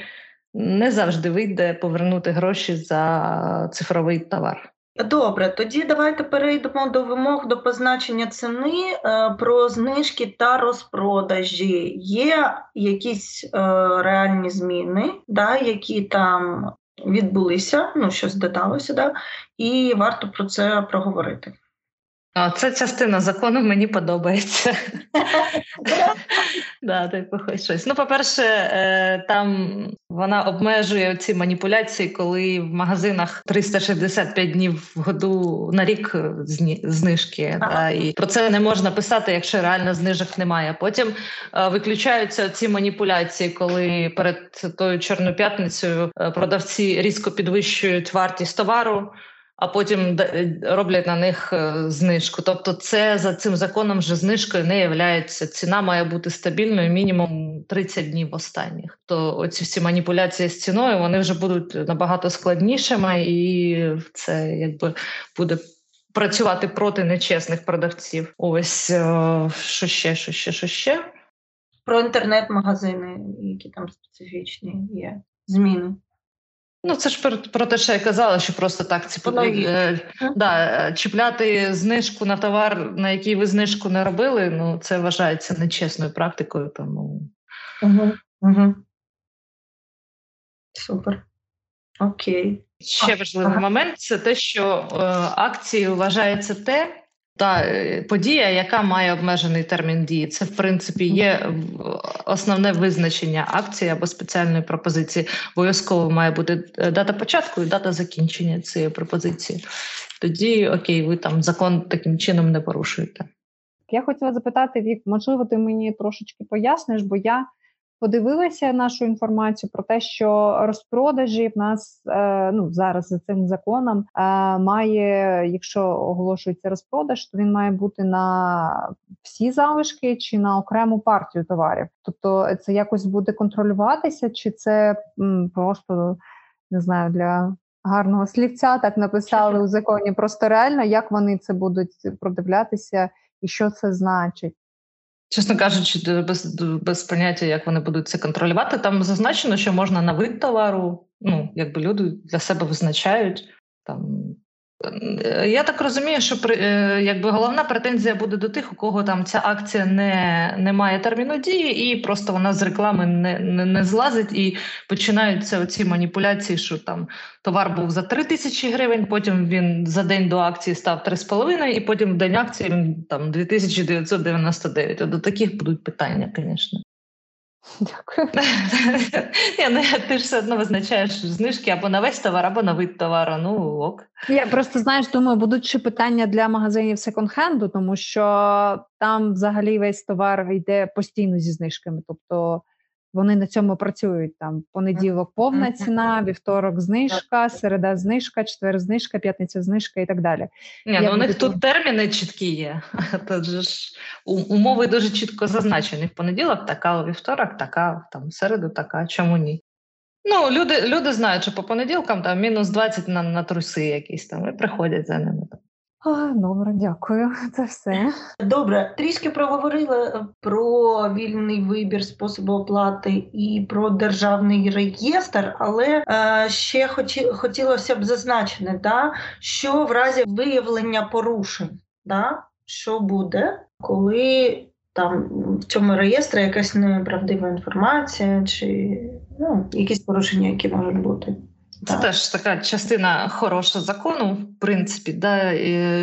не завжди вийде повернути гроші за цифровий товар. Добре, тоді давайте перейдемо до вимог до позначення ціни е, про знижки та розпродажі. Є якісь е, реальні зміни, да, які там відбулися, ну щось додалося, да, і варто про це проговорити. Ця частина закону мені подобається. Да, типу, щось. Ну, по-перше, е, там вона обмежує ці маніпуляції, коли в магазинах 365 днів в году на рік знижки. Да, і про це не можна писати, якщо реально знижок немає. Потім е, виключаються ці маніпуляції, коли перед тою чорною п'ятницею е, продавці різко підвищують вартість товару а потім е, роблять на них е, знижку. Тобто, це за цим законом вже знижкою не являється. Ціна має бути стабільною мінімум 30 днів останніх. То оці всі маніпуляції з ціною вони вже будуть набагато складнішими, і це якби буде. Працювати проти нечесних продавців. Ось е, що ще, що ще, що ще? Про інтернет-магазини, які там специфічні є зміни. Ну, це ж про, те, що я казала, що просто так ці е, да, чіпляти знижку на товар, на який ви знижку не робили, ну це вважається нечесною практикою. Тому Угу, угу. супер. Окей. Ще важливий ага. момент це те, що е, акції вважається те, та е, подія, яка має обмежений термін дії, це в принципі є основне визначення акції або спеціальної пропозиції. Обов'язково має бути е, дата початку і дата закінчення цієї пропозиції. Тоді окей, ви там закон таким чином не порушуєте. Я хотіла запитати Вік, можливо, ти мені трошечки поясниш, бо я подивилася нашу інформацію про те, що розпродажі в нас е, ну зараз за цим законом е, має, якщо оголошується розпродаж, то він має бути на всі залишки чи на окрему партію товарів. Тобто це якось буде контролюватися, чи це просто не знаю для. Гарного слівця так написали у законі. Просто реально, як вони це будуть продивлятися, і що це значить. Чесно кажучи, без без поняття, як вони будуть це контролювати. Там зазначено, що можна на вид товару, ну якби люди для себе визначають там Я так розумію, що е, якби головна претензія буде до тих, у кого там ця акція не не має терміну дії, і просто вона з реклами не не, не злазить, і починаються оці маніпуляції, що там товар був за 3 тисячі гривень, потім він за день до акції став 3,5, і потім в день акції він там 2999. До таких будуть питання, звісно. Дякую. ну, Ти ж все одно визначаєш знижки або на весь товар, або на вид товару. Ну ок. Я просто знаєш, думаю, будуть ще питання для магазинів секонд-хенду, тому що там взагалі весь товар йде постійно зі знижками. Тобто вони на цьому працюють там понеділок повна ціна, вівторок знижка, середа знижка, четвер знижка, п'ятниця знижка і так далі. Ні, ну У них тут терміни чіткі є. Же ж умови дуже чітко зазначені. В понеділок така, у вівторок така, там в середу така. Чому ні? Ну, люди люди знають, що по понеділкам там мінус 20 на на труси якісь там і приходять за ними. Добре, дякую. Це все. Добре, трішки проговорили е, про вільний вибір способу оплати і про державний реєстр, але е, ще хоті, хотілося б зазначити, да, що в разі виявлення порушень, да, що буде, коли там в цьому реєстрі якась неправдива інформація, чи ну, якісь порушення, які можуть бути. Це так. теж така частина хорошого закону, в принципі, да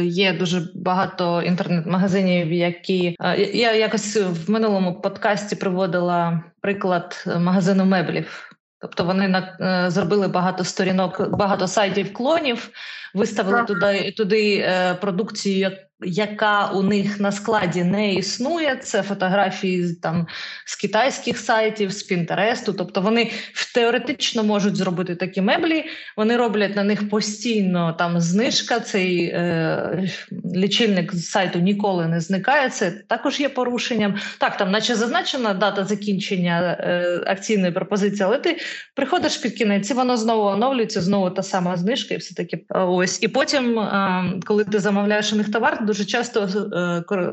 є дуже багато інтернет-магазинів, які я якось в минулому подкасті приводила приклад магазину меблів. Тобто вони на е, зробили багато сторінок, багато сайтів клонів, виставили туди туди е, продукцію, яка у них на складі не існує. Це фотографії там з китайських сайтів, з Пінтересту. Тобто вони теоретично можуть зробити такі меблі. Вони роблять на них постійно там знижка. Цей е, лічильник з сайту ніколи не зникає. Це також є порушенням. Так, там, наче зазначена дата закінчення е, акційної пропозиції, але ти приходиш під кінець, і воно знову оновлюється, знову та сама знижка, і все таки ось. І потім, е, коли ти замовляєш у них товар дуже часто е, е,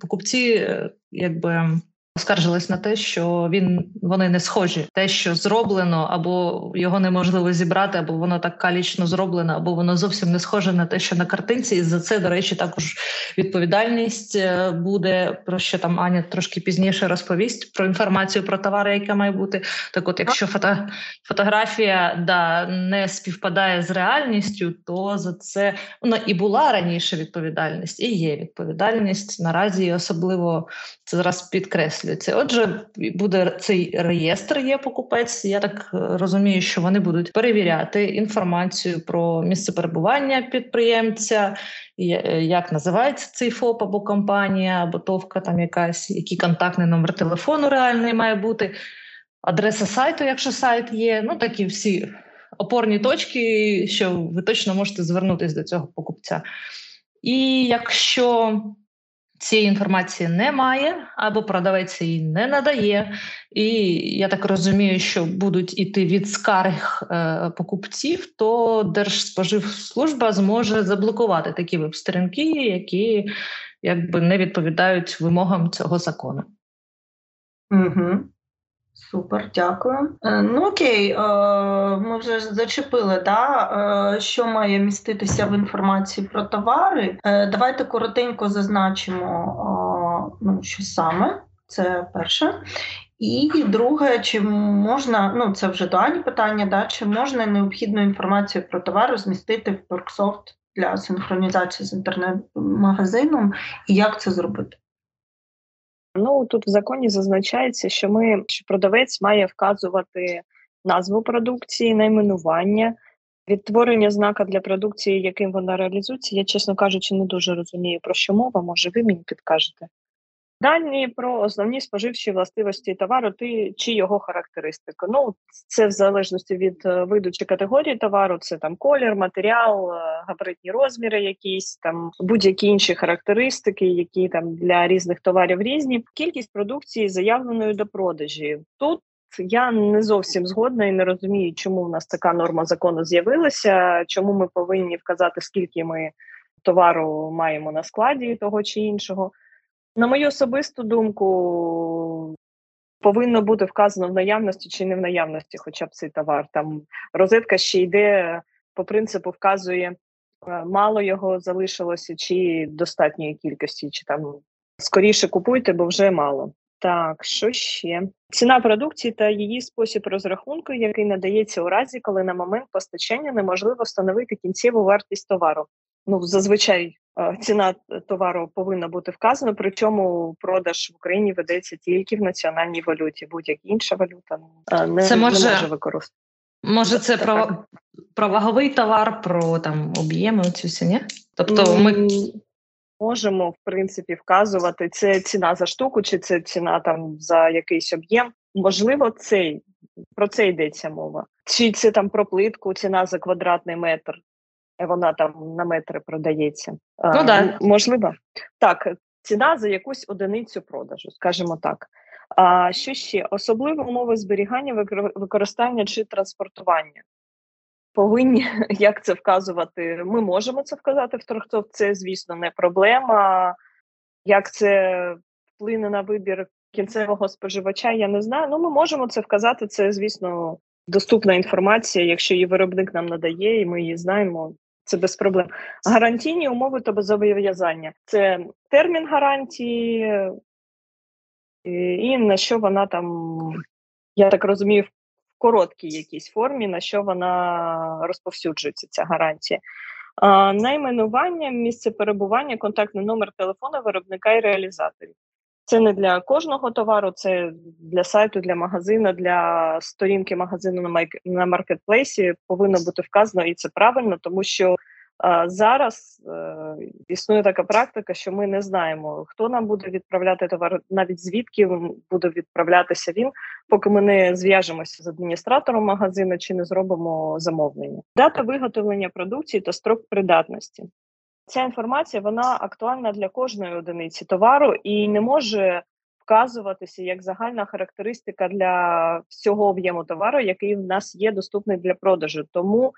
покупці якби скаржились на те, що він вони не схожі. Те, що зроблено, або його неможливо зібрати, або воно так калічно зроблено, або воно зовсім не схоже на те, що на картинці. І за це, до речі, також відповідальність е, буде про що там Аня трошки пізніше розповість про інформацію про товари, яка має бути. Так, от, якщо фото, фотографія да не співпадає з реальністю, то за це вона і була раніше відповідальність, і є відповідальність наразі, особливо це зараз підкреслюю підкреслюється. Отже, буде цей реєстр. Є покупець. Я так е, розумію, що вони будуть перевіряти інформацію про місце перебування підприємця, е, як називається цей ФОП або компанія, або товка там якась, який контактний номер телефону реальний має бути, адреса сайту, якщо сайт є. Ну такі всі опорні точки, що ви точно можете звернутися до цього покупця. І якщо Цієї інформації немає, або продавець її не надає, і я так розумію, що будуть іти від скарг е, покупців, то Держспоживслужба зможе заблокувати такі веб-сторінки, які якби не відповідають вимогам цього закону. Угу. Супер, дякую. Е, ну окей, е, ми вже зачепили, да, е, що має міститися в інформації про товари. Давайте коротенько зазначимо, ну, що саме це перше. І друге, чи можна, ну це вже дані питання, да, чи можна необхідну інформацію про товар розмістити в Worksoft для синхронізації з інтернет-магазином, і як це зробити? Ну тут в законі зазначається, що ми що продавець має вказувати назву продукції, найменування, відтворення знака для продукції, яким вона реалізується. Я, чесно кажучи, не дуже розумію, про що мова. Може, ви мені підкажете. Дані про основні споживчі властивості товару ти, чи його характеристику. Ну, це в залежності від е, виду чи категорії товару, це там колір, матеріал, е, габаритні розміри, якісь там будь-які інші характеристики, які там для різних товарів різні. Кількість продукції заявленої до продажі. Тут я не зовсім згодна і не розумію, чому в нас така норма закону з'явилася, чому ми повинні вказати, скільки ми товару маємо на складі того чи іншого. На мою особисту думку, повинно бути вказано в наявності чи не в наявності, хоча б цей товар. Там розетка ще йде по принципу, вказує е, мало його залишилося, чи достатньої кількості, чи там скоріше купуйте, бо вже мало. Так, що ще? Ціна продукції та її спосіб розрахунку, який надається у разі, коли на момент постачання неможливо встановити кінцеву вартість товару. Ну, зазвичай ціна товару повинна бути вказана, причому продаж в Україні ведеться тільки в національній валюті, будь-яка інша валюта е, не, це може, не може використовувати. Може, це про, про ваговий товар, про там об'єми цю ні? Тобто ми можемо в принципі вказувати це ціна за штуку, чи це ціна там за якийсь об'єм. Можливо, цей про це йдеться мова. Чи це там про плитку, ціна за квадратний метр, вона там на метри продається. Ну, а, да. Можливо. Так, ціна за якусь одиницю продажу, скажімо так. А що ще? Особливі умови зберігання, використання чи транспортування повинні як це вказувати. Ми можемо це вказати в це, звісно, не проблема. Як це вплине на вибір кінцевого споживача, я не знаю. Ну, ми можемо це вказати. Це, звісно, доступна інформація. Якщо її виробник нам надає, і ми її знаємо. Це без проблем. Гарантійні умови та зобов'язання. Це термін гарантії, і на що вона там, я так розумію, короткій якійсь формі, на що вона розповсюджується, ця гарантія. Найменування, місце перебування, контактний номер телефону виробника і реалізаторів. Це не для кожного товару, це для сайту, для магазину, для сторінки магазину на майк на маркетплейсі повинно бути вказано, і це правильно, тому що Зараз е, існує така практика, що ми не знаємо, хто нам буде відправляти товар, навіть звідки буде відправлятися він, поки ми не зв'яжемося з адміністратором магазину чи не зробимо замовлення. Дата виготовлення продукції та строк придатності. Ця інформація вона актуальна для кожної одиниці товару і не може вказуватися як загальна характеристика для всього об'єму товару, який в нас є доступний для продажу. Тому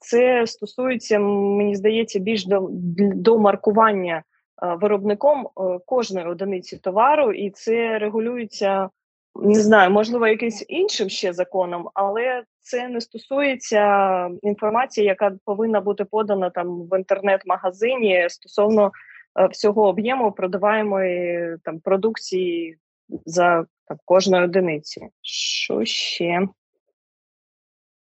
це стосується, мені здається, більш до, до маркування виробником е, кожної одиниці товару, і це регулюється. Не знаю, можливо, якимось іншим ще законом, але це не стосується інформації, яка повинна бути подана там в інтернет-магазині стосовно е, всього об'єму продаваємої там продукції за там, кожної одиниці. Що ще?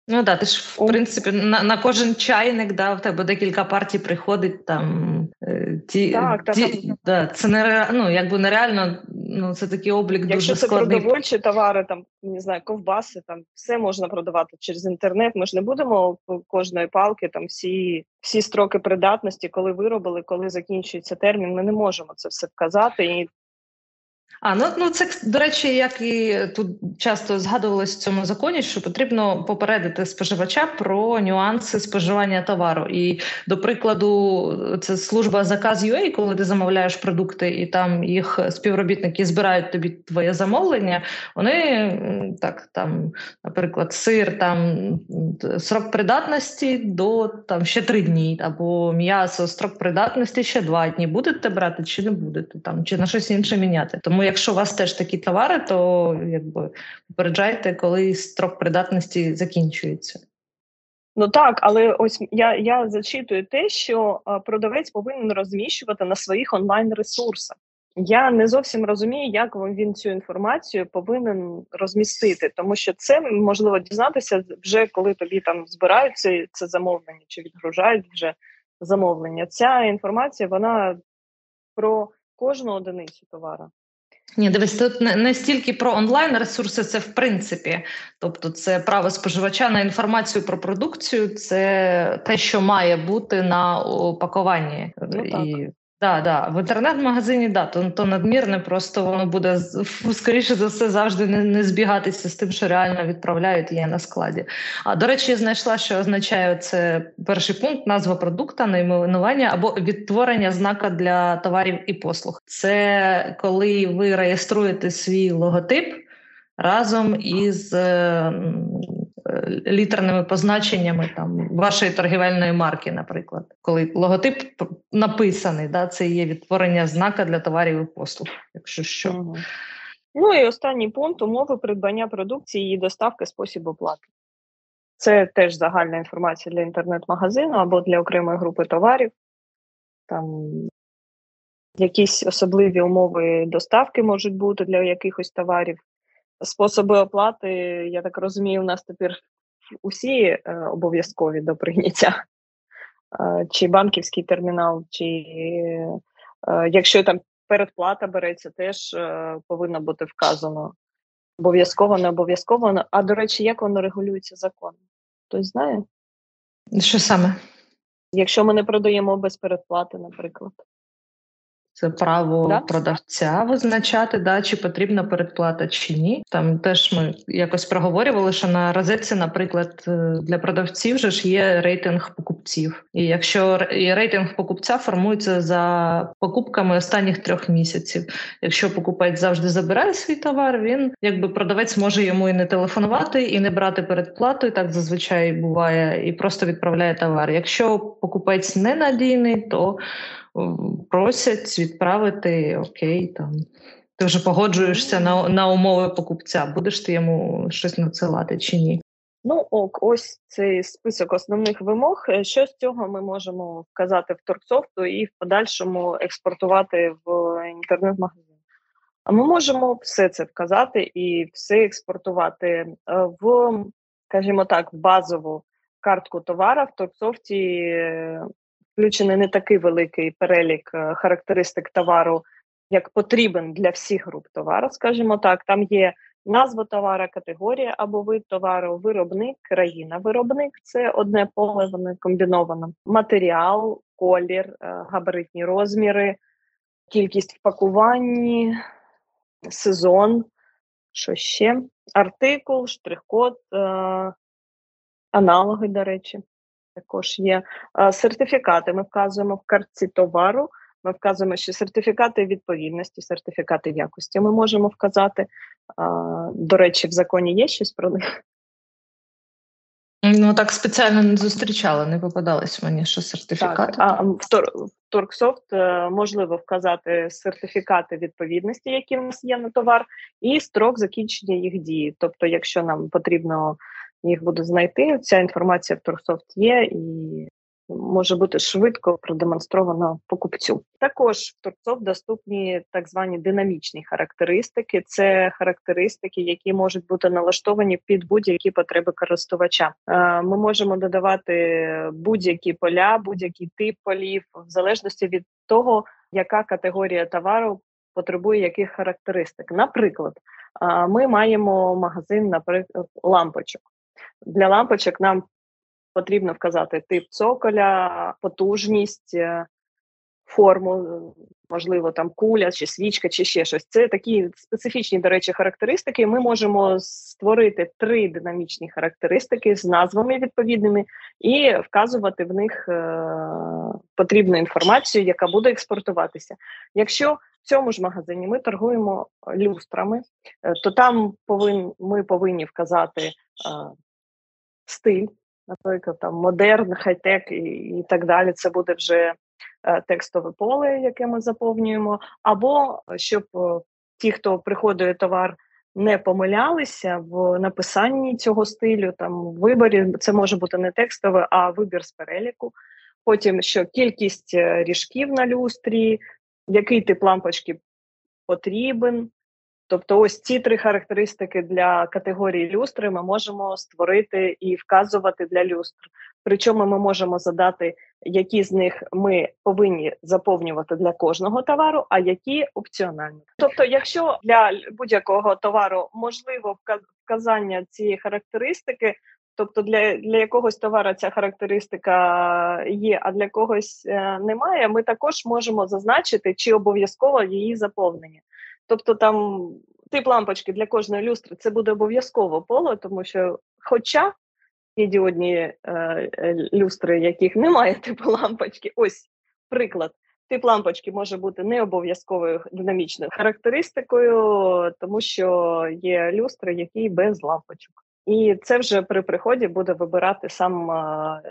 Ну да, ти ж в принципі на на кожен чайник да, в тебе декілька партій приходить там. Е, ті, так, ті, так, да, Це не ну, якби нереально, ну це такий облік Якщо дуже складний. Якщо це продовольчі товари, там не знаю, ковбаси, там все можна продавати через інтернет. Ми ж не будемо кожної палки, там всі всі строки придатності, коли виробили, коли закінчується термін. Ми не можемо це все вказати. І а ну ну це до речі, як і тут часто згадувалось в цьому законі, що потрібно попередити споживача про нюанси споживання товару. І до прикладу, це служба заказ UA, коли ти замовляєш продукти, і там їх співробітники збирають тобі твоє замовлення. Вони так там, наприклад, сир, там срок придатності до там ще три дні, або м'ясо, строк придатності ще два дні. Будете брати чи не будете там, чи на щось інше міняти. Тому якщо у вас теж такі товари, то якби попереджайте, коли строк придатності закінчується. Ну так, але ось я я зачитую те, що продавець повинен розміщувати на своїх онлайн-ресурсах. Я не зовсім розумію, як він цю інформацію повинен розмістити, тому що це можливо дізнатися вже коли тобі там збирають це, це замовлення чи відгружають вже замовлення. Ця інформація вона про кожну одиницю товара. Ні, дивись, тут не, стільки про онлайн ресурси, це в принципі, тобто це право споживача на інформацію про продукцію, це те, що має бути на упакуванні. Ну, І Да, да. В інтернет-магазині да, то то надмірне, просто воно буде скоріше за все завжди не не збігатися з тим, що реально відправляють є на складі. А до речі, знайшла, що означає це перший пункт, назва продукта, найменування або відтворення знака для товарів і послуг. Це коли ви реєструєте свій логотип разом із літерними позначеннями там вашої торгівельної марки, наприклад, коли логотип написаний, да, це є відтворення знака для товарів і послуг, якщо що. Ну і останній пункт умови придбання продукції і доставки спосіб оплати. Це теж загальна інформація для інтернет-магазину або для окремої групи товарів. Там якісь особливі умови доставки можуть бути для якихось товарів. Способи оплати, я так розумію, у нас тепер усі е, обов'язкові до прийняття. Е, чи банківський термінал, чи е, якщо там передплата береться, теж е, повинно бути вказано. Обов'язково, не обов'язково. А до речі, як воно регулюється законом? Хтось знає? Що саме? Якщо ми не продаємо без передплати, наприклад. Це право да? продавця визначати, да, чи потрібна передплата чи ні. Там теж ми якось проговорювали, що на розетці, наприклад, е, для продавців вже ж є рейтинг покупців. І якщо і рейтинг покупця формується за покупками останніх трьох місяців. Якщо покупець завжди забирає свій товар, він якби продавець може йому і не телефонувати, і не брати передплату. І так зазвичай буває, і просто відправляє товар. Якщо покупець ненадійний, то просять відправити окей, там ти вже погоджуєшся на на умови покупця. Будеш ти йому щось надсилати чи ні? Ну ок, ось цей список основних вимог. Е, що з цього ми можемо вказати в торксофту і в подальшому експортувати в інтернет-магазин. А ми можемо все це вказати і все експортувати е, в, скажімо так, базову картку товара в торксофті е, включений не такий великий перелік е, характеристик товару, як потрібен для всіх груп товару, скажімо так. Там є назва товара, категорія або вид товару, виробник, країна-виробник це одне поле, воно комбіновано. Матеріал, колір, е, габаритні розміри, кількість в пакуванні, сезон, що ще, артикул, штрих-код, е, аналоги, до речі також є сертифікати. Ми вказуємо в картці товару. Ми вказуємо, що сертифікати відповідності, сертифікати якості. Ми можемо вказати. До речі, в законі є щось про них. Ну так спеціально не зустрічала, не попадалось мені, що сертифікати. Так, а в Торксофт е, можливо вказати сертифікати відповідності, які в нас є на товар, і строк закінчення їх дії. Тобто, якщо нам потрібно їх буде знайти. Ця інформація в Торсофт є і може бути швидко продемонстрована покупцю. Також в Торсофт доступні так звані динамічні характеристики. Це характеристики, які можуть бути налаштовані під будь-які потреби користувача. Е, ми можемо додавати будь-які поля, будь-який тип полів, в залежності від того, яка категорія товару. Потребує яких характеристик. Наприклад, е, ми маємо магазин, наприклад, лампочок. Для лампочок нам потрібно вказати тип цоколя, потужність, е, форму, можливо, там куля чи свічка, чи ще щось. Це такі специфічні, до речі, характеристики. Ми можемо створити три динамічні характеристики з назвами відповідними і вказувати в них е- потрібну інформацію, яка буде експортуватися. Якщо в цьому ж магазині ми торгуємо люстрами, е, то там повин, ми повинні вказати е, стиль, наприклад, там модерн, хай-тек і, і так далі. Це буде вже е, текстове поле, яке ми заповнюємо, або щоб е, ті, хто приходить товар. Не помилялися в написанні цього стилю, там в виборі це може бути не текстове, а вибір з переліку. Потім що кількість е, ріжків на люстрі, який тип лампочки потрібен, Тобто, ось ці три характеристики для категорії люстри ми можемо створити і вказувати для люстр. Причому ми можемо задати, які з них ми повинні заповнювати для кожного товару, а які опціональні. Тобто, якщо для будь-якого товару можливо вказання цієї характеристики, тобто для для якогось товару ця характеристика є, а для когось е, немає, ми також можемо зазначити, чи обов'язково її заповнення. Тобто там тип лампочки для кожної люстри це буде обов'язково поле, тому що, хоча є діодні е, е, люстри, яких немає типу лампочки, ось приклад. Тип лампочки може бути не обов'язковою динамічною характеристикою, тому що є люстри, які без лампочок. І це вже при приході буде вибирати сам е,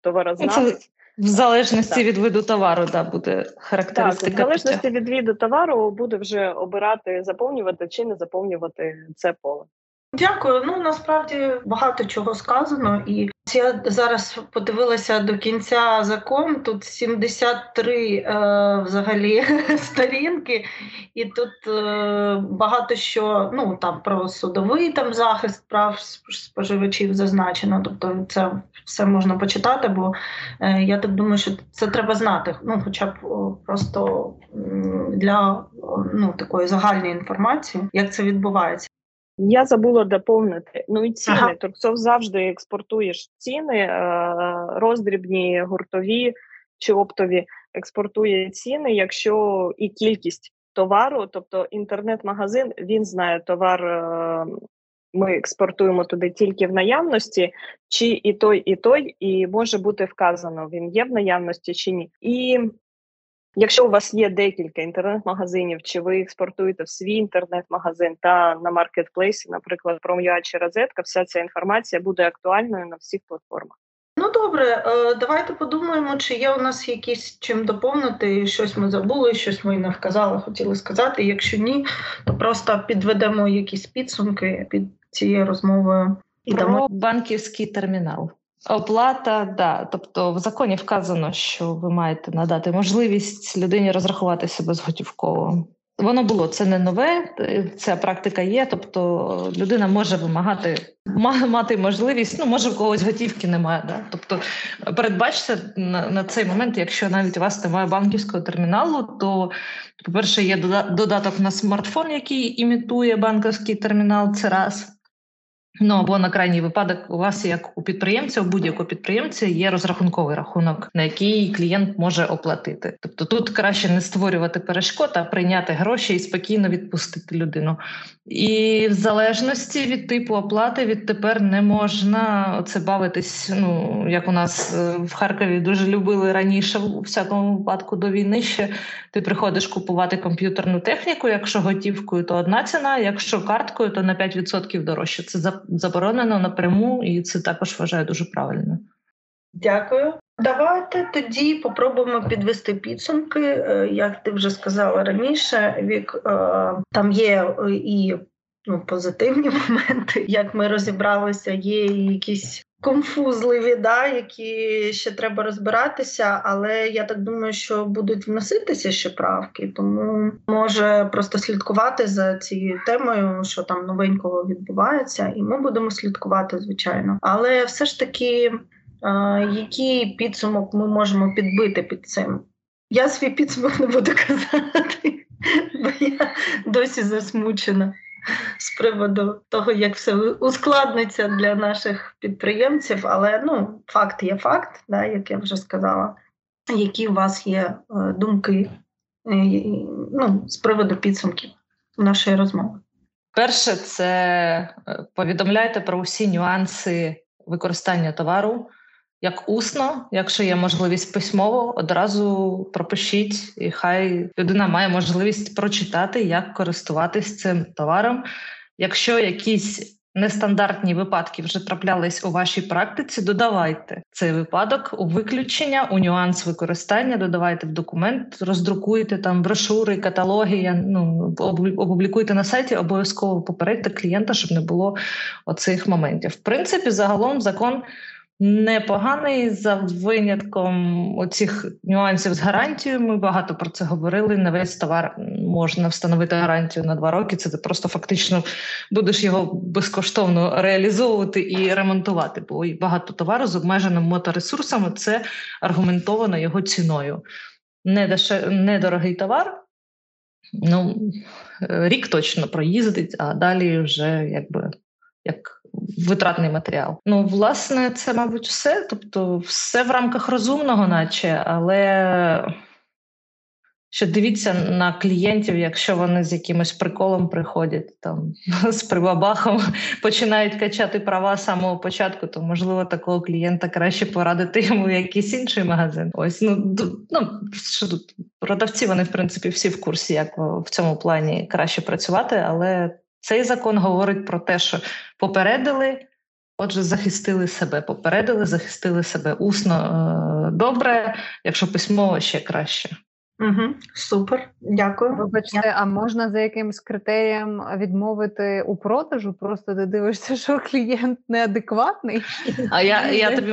товарознавець. В залежності так. від виду товару, да, буде характеристика. Так, В залежності від виду товару буде вже обирати, заповнювати чи не заповнювати це поле. Дякую. Ну насправді багато чого сказано, і я зараз подивилася до кінця закон. Тут 73 е, взагалі сторінки, і тут е, багато що ну там про судовий там захист прав споживачів зазначено. Тобто, це все можна почитати, бо е, я так думаю, що це треба знати. Ну, хоча б просто для ну такої загальної інформації, як це відбувається. Я забула доповнити. Ну і ціни. Ага. Торксов завжди експортуєш ціни, е, роздрібні, гуртові чи оптові експортує ціни, якщо і кількість товару, тобто інтернет-магазин, він знає товар. Е, ми експортуємо туди тільки в наявності, чи і той, і той, і може бути вказано, він є в наявності чи ні. І Якщо у вас є декілька інтернет-магазинів, чи ви експортуєте в свій інтернет-магазин та на маркетплейсі, наприклад, Prom.ua чи розетка, вся ця інформація буде актуальною на всіх платформах. Ну добре, е, давайте подумаємо, чи є у нас якісь чим доповнити, щось ми забули, щось ми не вказали, хотіли сказати. Якщо ні, то просто підведемо якісь підсумки під цією розмовою і Про дамо банківський термінал. Оплата, да. Тобто в законі вказано, що ви маєте надати можливість людині розрахуватися безготівково. Воно було це не нове, ця практика є. Тобто людина може вимагати мати можливість, ну може в когось готівки немає. Да? Тобто передбачте на, на цей момент, якщо навіть у вас немає банківського терміналу, то по-перше, є додаток на смартфон, який імітує банківський термінал. Це раз. Ну або на крайній випадок у вас, як у підприємця, у будь-якого підприємця є розрахунковий рахунок, на який клієнт може оплатити. Тобто тут краще не створювати перешкод, а прийняти гроші і спокійно відпустити людину. І в залежності від типу оплати відтепер не можна оце бавитись. Ну як у нас е, в Харкові дуже любили раніше, у всякому випадку до війни ще ти приходиш купувати комп'ютерну техніку. Якщо готівкою, то одна ціна, якщо карткою, то на 5% дорожче. Це заборонено напряму, і це також вважаю дуже правильно. Дякую. Давайте тоді попробуємо підвести підсумки. Е, як ти вже сказала раніше, вік е, там є і ну, позитивні моменти, як ми розібралися, є якісь конфузливі, да, які ще треба розбиратися, але я так думаю, що будуть вноситися ще правки, тому може просто слідкувати за цією темою, що там новенького відбувається, і ми будемо слідкувати, звичайно. Але все ж таки, який підсумок ми можемо підбити під цим? Я свій підсумок не буду казати, бо я досі засмучена з приводу того, як все ускладниться для наших підприємців. Але ну, факт є факт, да, як я вже сказала. Які у вас є е, думки е, ну, з приводу підсумків нашої розмови? Перше, це е, повідомляйте про усі нюанси використання товару як усно, якщо є можливість письмово, одразу пропишіть, і хай людина має можливість прочитати, як користуватись цим товаром. Якщо якісь нестандартні випадки вже траплялись у вашій практиці, додавайте цей випадок у виключення, у нюанс використання, додавайте в документ, роздрукуйте там брошури, каталоги, ну опублікуйте на сайті, обов'язково попередьте клієнта, щоб не було оцих моментів. В принципі, загалом закон непоганий за винятком оцих нюансів з гарантією. Ми багато про це говорили. На весь товар можна встановити гарантію на два роки. Це ти просто фактично будеш його безкоштовно реалізовувати і ремонтувати. Бо багато товару з обмеженими моторесурсами це аргументовано його ціною. Недорогий товар. Ну, рік точно проїздить, а далі вже якби як витратний матеріал. Ну, власне, це, мабуть, все. Тобто, все в рамках розумного, наче, але що дивіться на клієнтів, якщо вони з якимось приколом приходять там з прибабахом, починають качати права з самого початку, то можливо такого клієнта краще порадити йому якийсь інший магазин. Ось ну ну що тут продавці вони в принципі всі в курсі, як в цьому плані краще працювати, але цей закон говорить про те, що попередили, отже, захистили себе, попередили, захистили себе усно е, добре, якщо письмово ще краще. Угу, Супер, дякую. Вибачте, а можна за якимось критерієм відмовити у продажу? Просто ти дивишся, що клієнт неадекватний. А я я тобі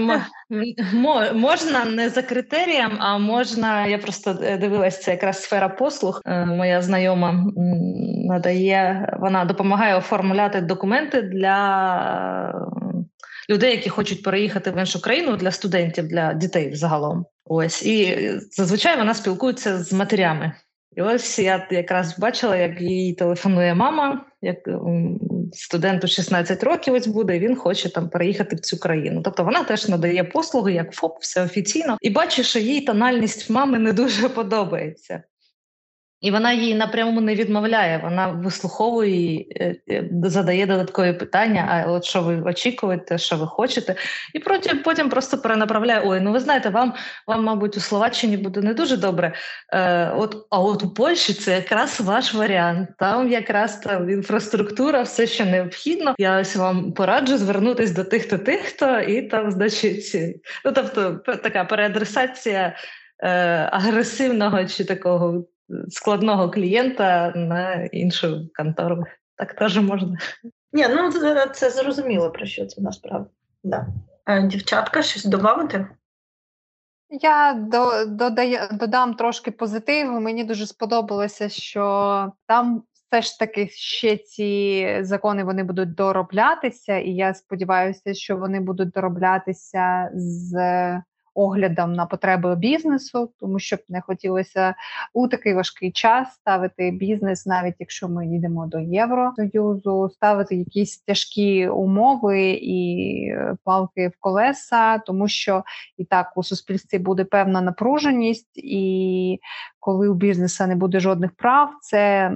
можна не за критерієм, а можна. Я просто дивилася, це якраз сфера послуг. Е, моя знайома надає, вона допомагає оформляти документи для людей, які хочуть переїхати в іншу країну для студентів, для дітей загалом. Ось і зазвичай вона спілкується з матерями. І ось я якраз бачила, як їй телефонує мама, як студенту 16 років ось буде, і він хоче там переїхати в цю країну. Тобто вона теж надає послуги як ФОП, все офіційно, і бачить, що їй тональність мами не дуже подобається. І вона їй напряму не відмовляє, вона вислуховує, е, е, задає додаткові питання, а от що ви очікуєте, що ви хочете, і потім потім просто перенаправляє: ой, ну ви знаєте, вам, вам, мабуть, у Словаччині буде не дуже добре. Е, от, А от у Польщі це якраз ваш варіант. Там якраз там інфраструктура, все, що необхідно. Я ось вам пораджу звернутися до тих-то, тих-то, і там, значить, ну тобто така переадресація е, агресивного чи такого складного клієнта на іншу контору. Так теж можна. Ні, ну це, це зрозуміло про що це насправді. Да. Дівчатка, щось додати? Я до, додаю, додам трошки позитиву. Мені дуже сподобалося, що там все ж таки ще ці закони вони будуть дороблятися, і я сподіваюся, що вони будуть дороблятися з оглядом на потреби бізнесу, тому що б не хотілося у такий важкий час ставити бізнес, навіть якщо ми їдемо до Євросоюзу, ставити якісь тяжкі умови і е, палки в колеса, тому що і так у суспільстві буде певна напруженість, і коли у бізнеса не буде жодних прав, це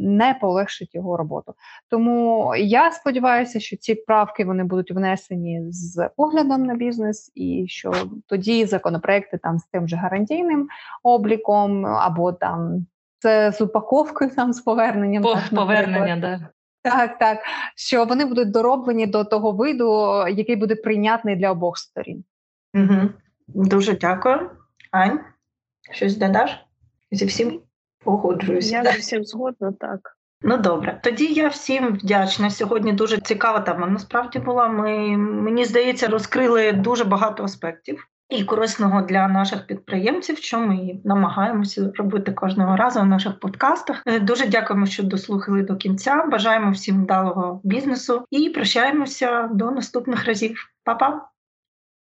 не полегшить його роботу. Тому я сподіваюся, що ці правки вони будуть внесені з оглядом на бізнес, і що тоді законопроекти там з тим же гарантійним обліком, або там це з упаковкою там з поверненням По, так, повернення, да. Так, так, що вони будуть дороблені до того виду, який буде прийнятний для обох сторін. Угу. Дуже дякую. Ань, щось додаш? Зі всім погоджуюся. Я зі всім згодна, так. Ну добре, тоді я всім вдячна. Сьогодні дуже цікава тема. Насправді була. Ми мені здається, розкрили дуже багато аспектів і корисного для наших підприємців, що ми намагаємося робити кожного разу в наших подкастах. Е, дуже дякуємо, що дослухали до кінця. Бажаємо всім вдалого бізнесу і прощаємося до наступних разів. Па-па!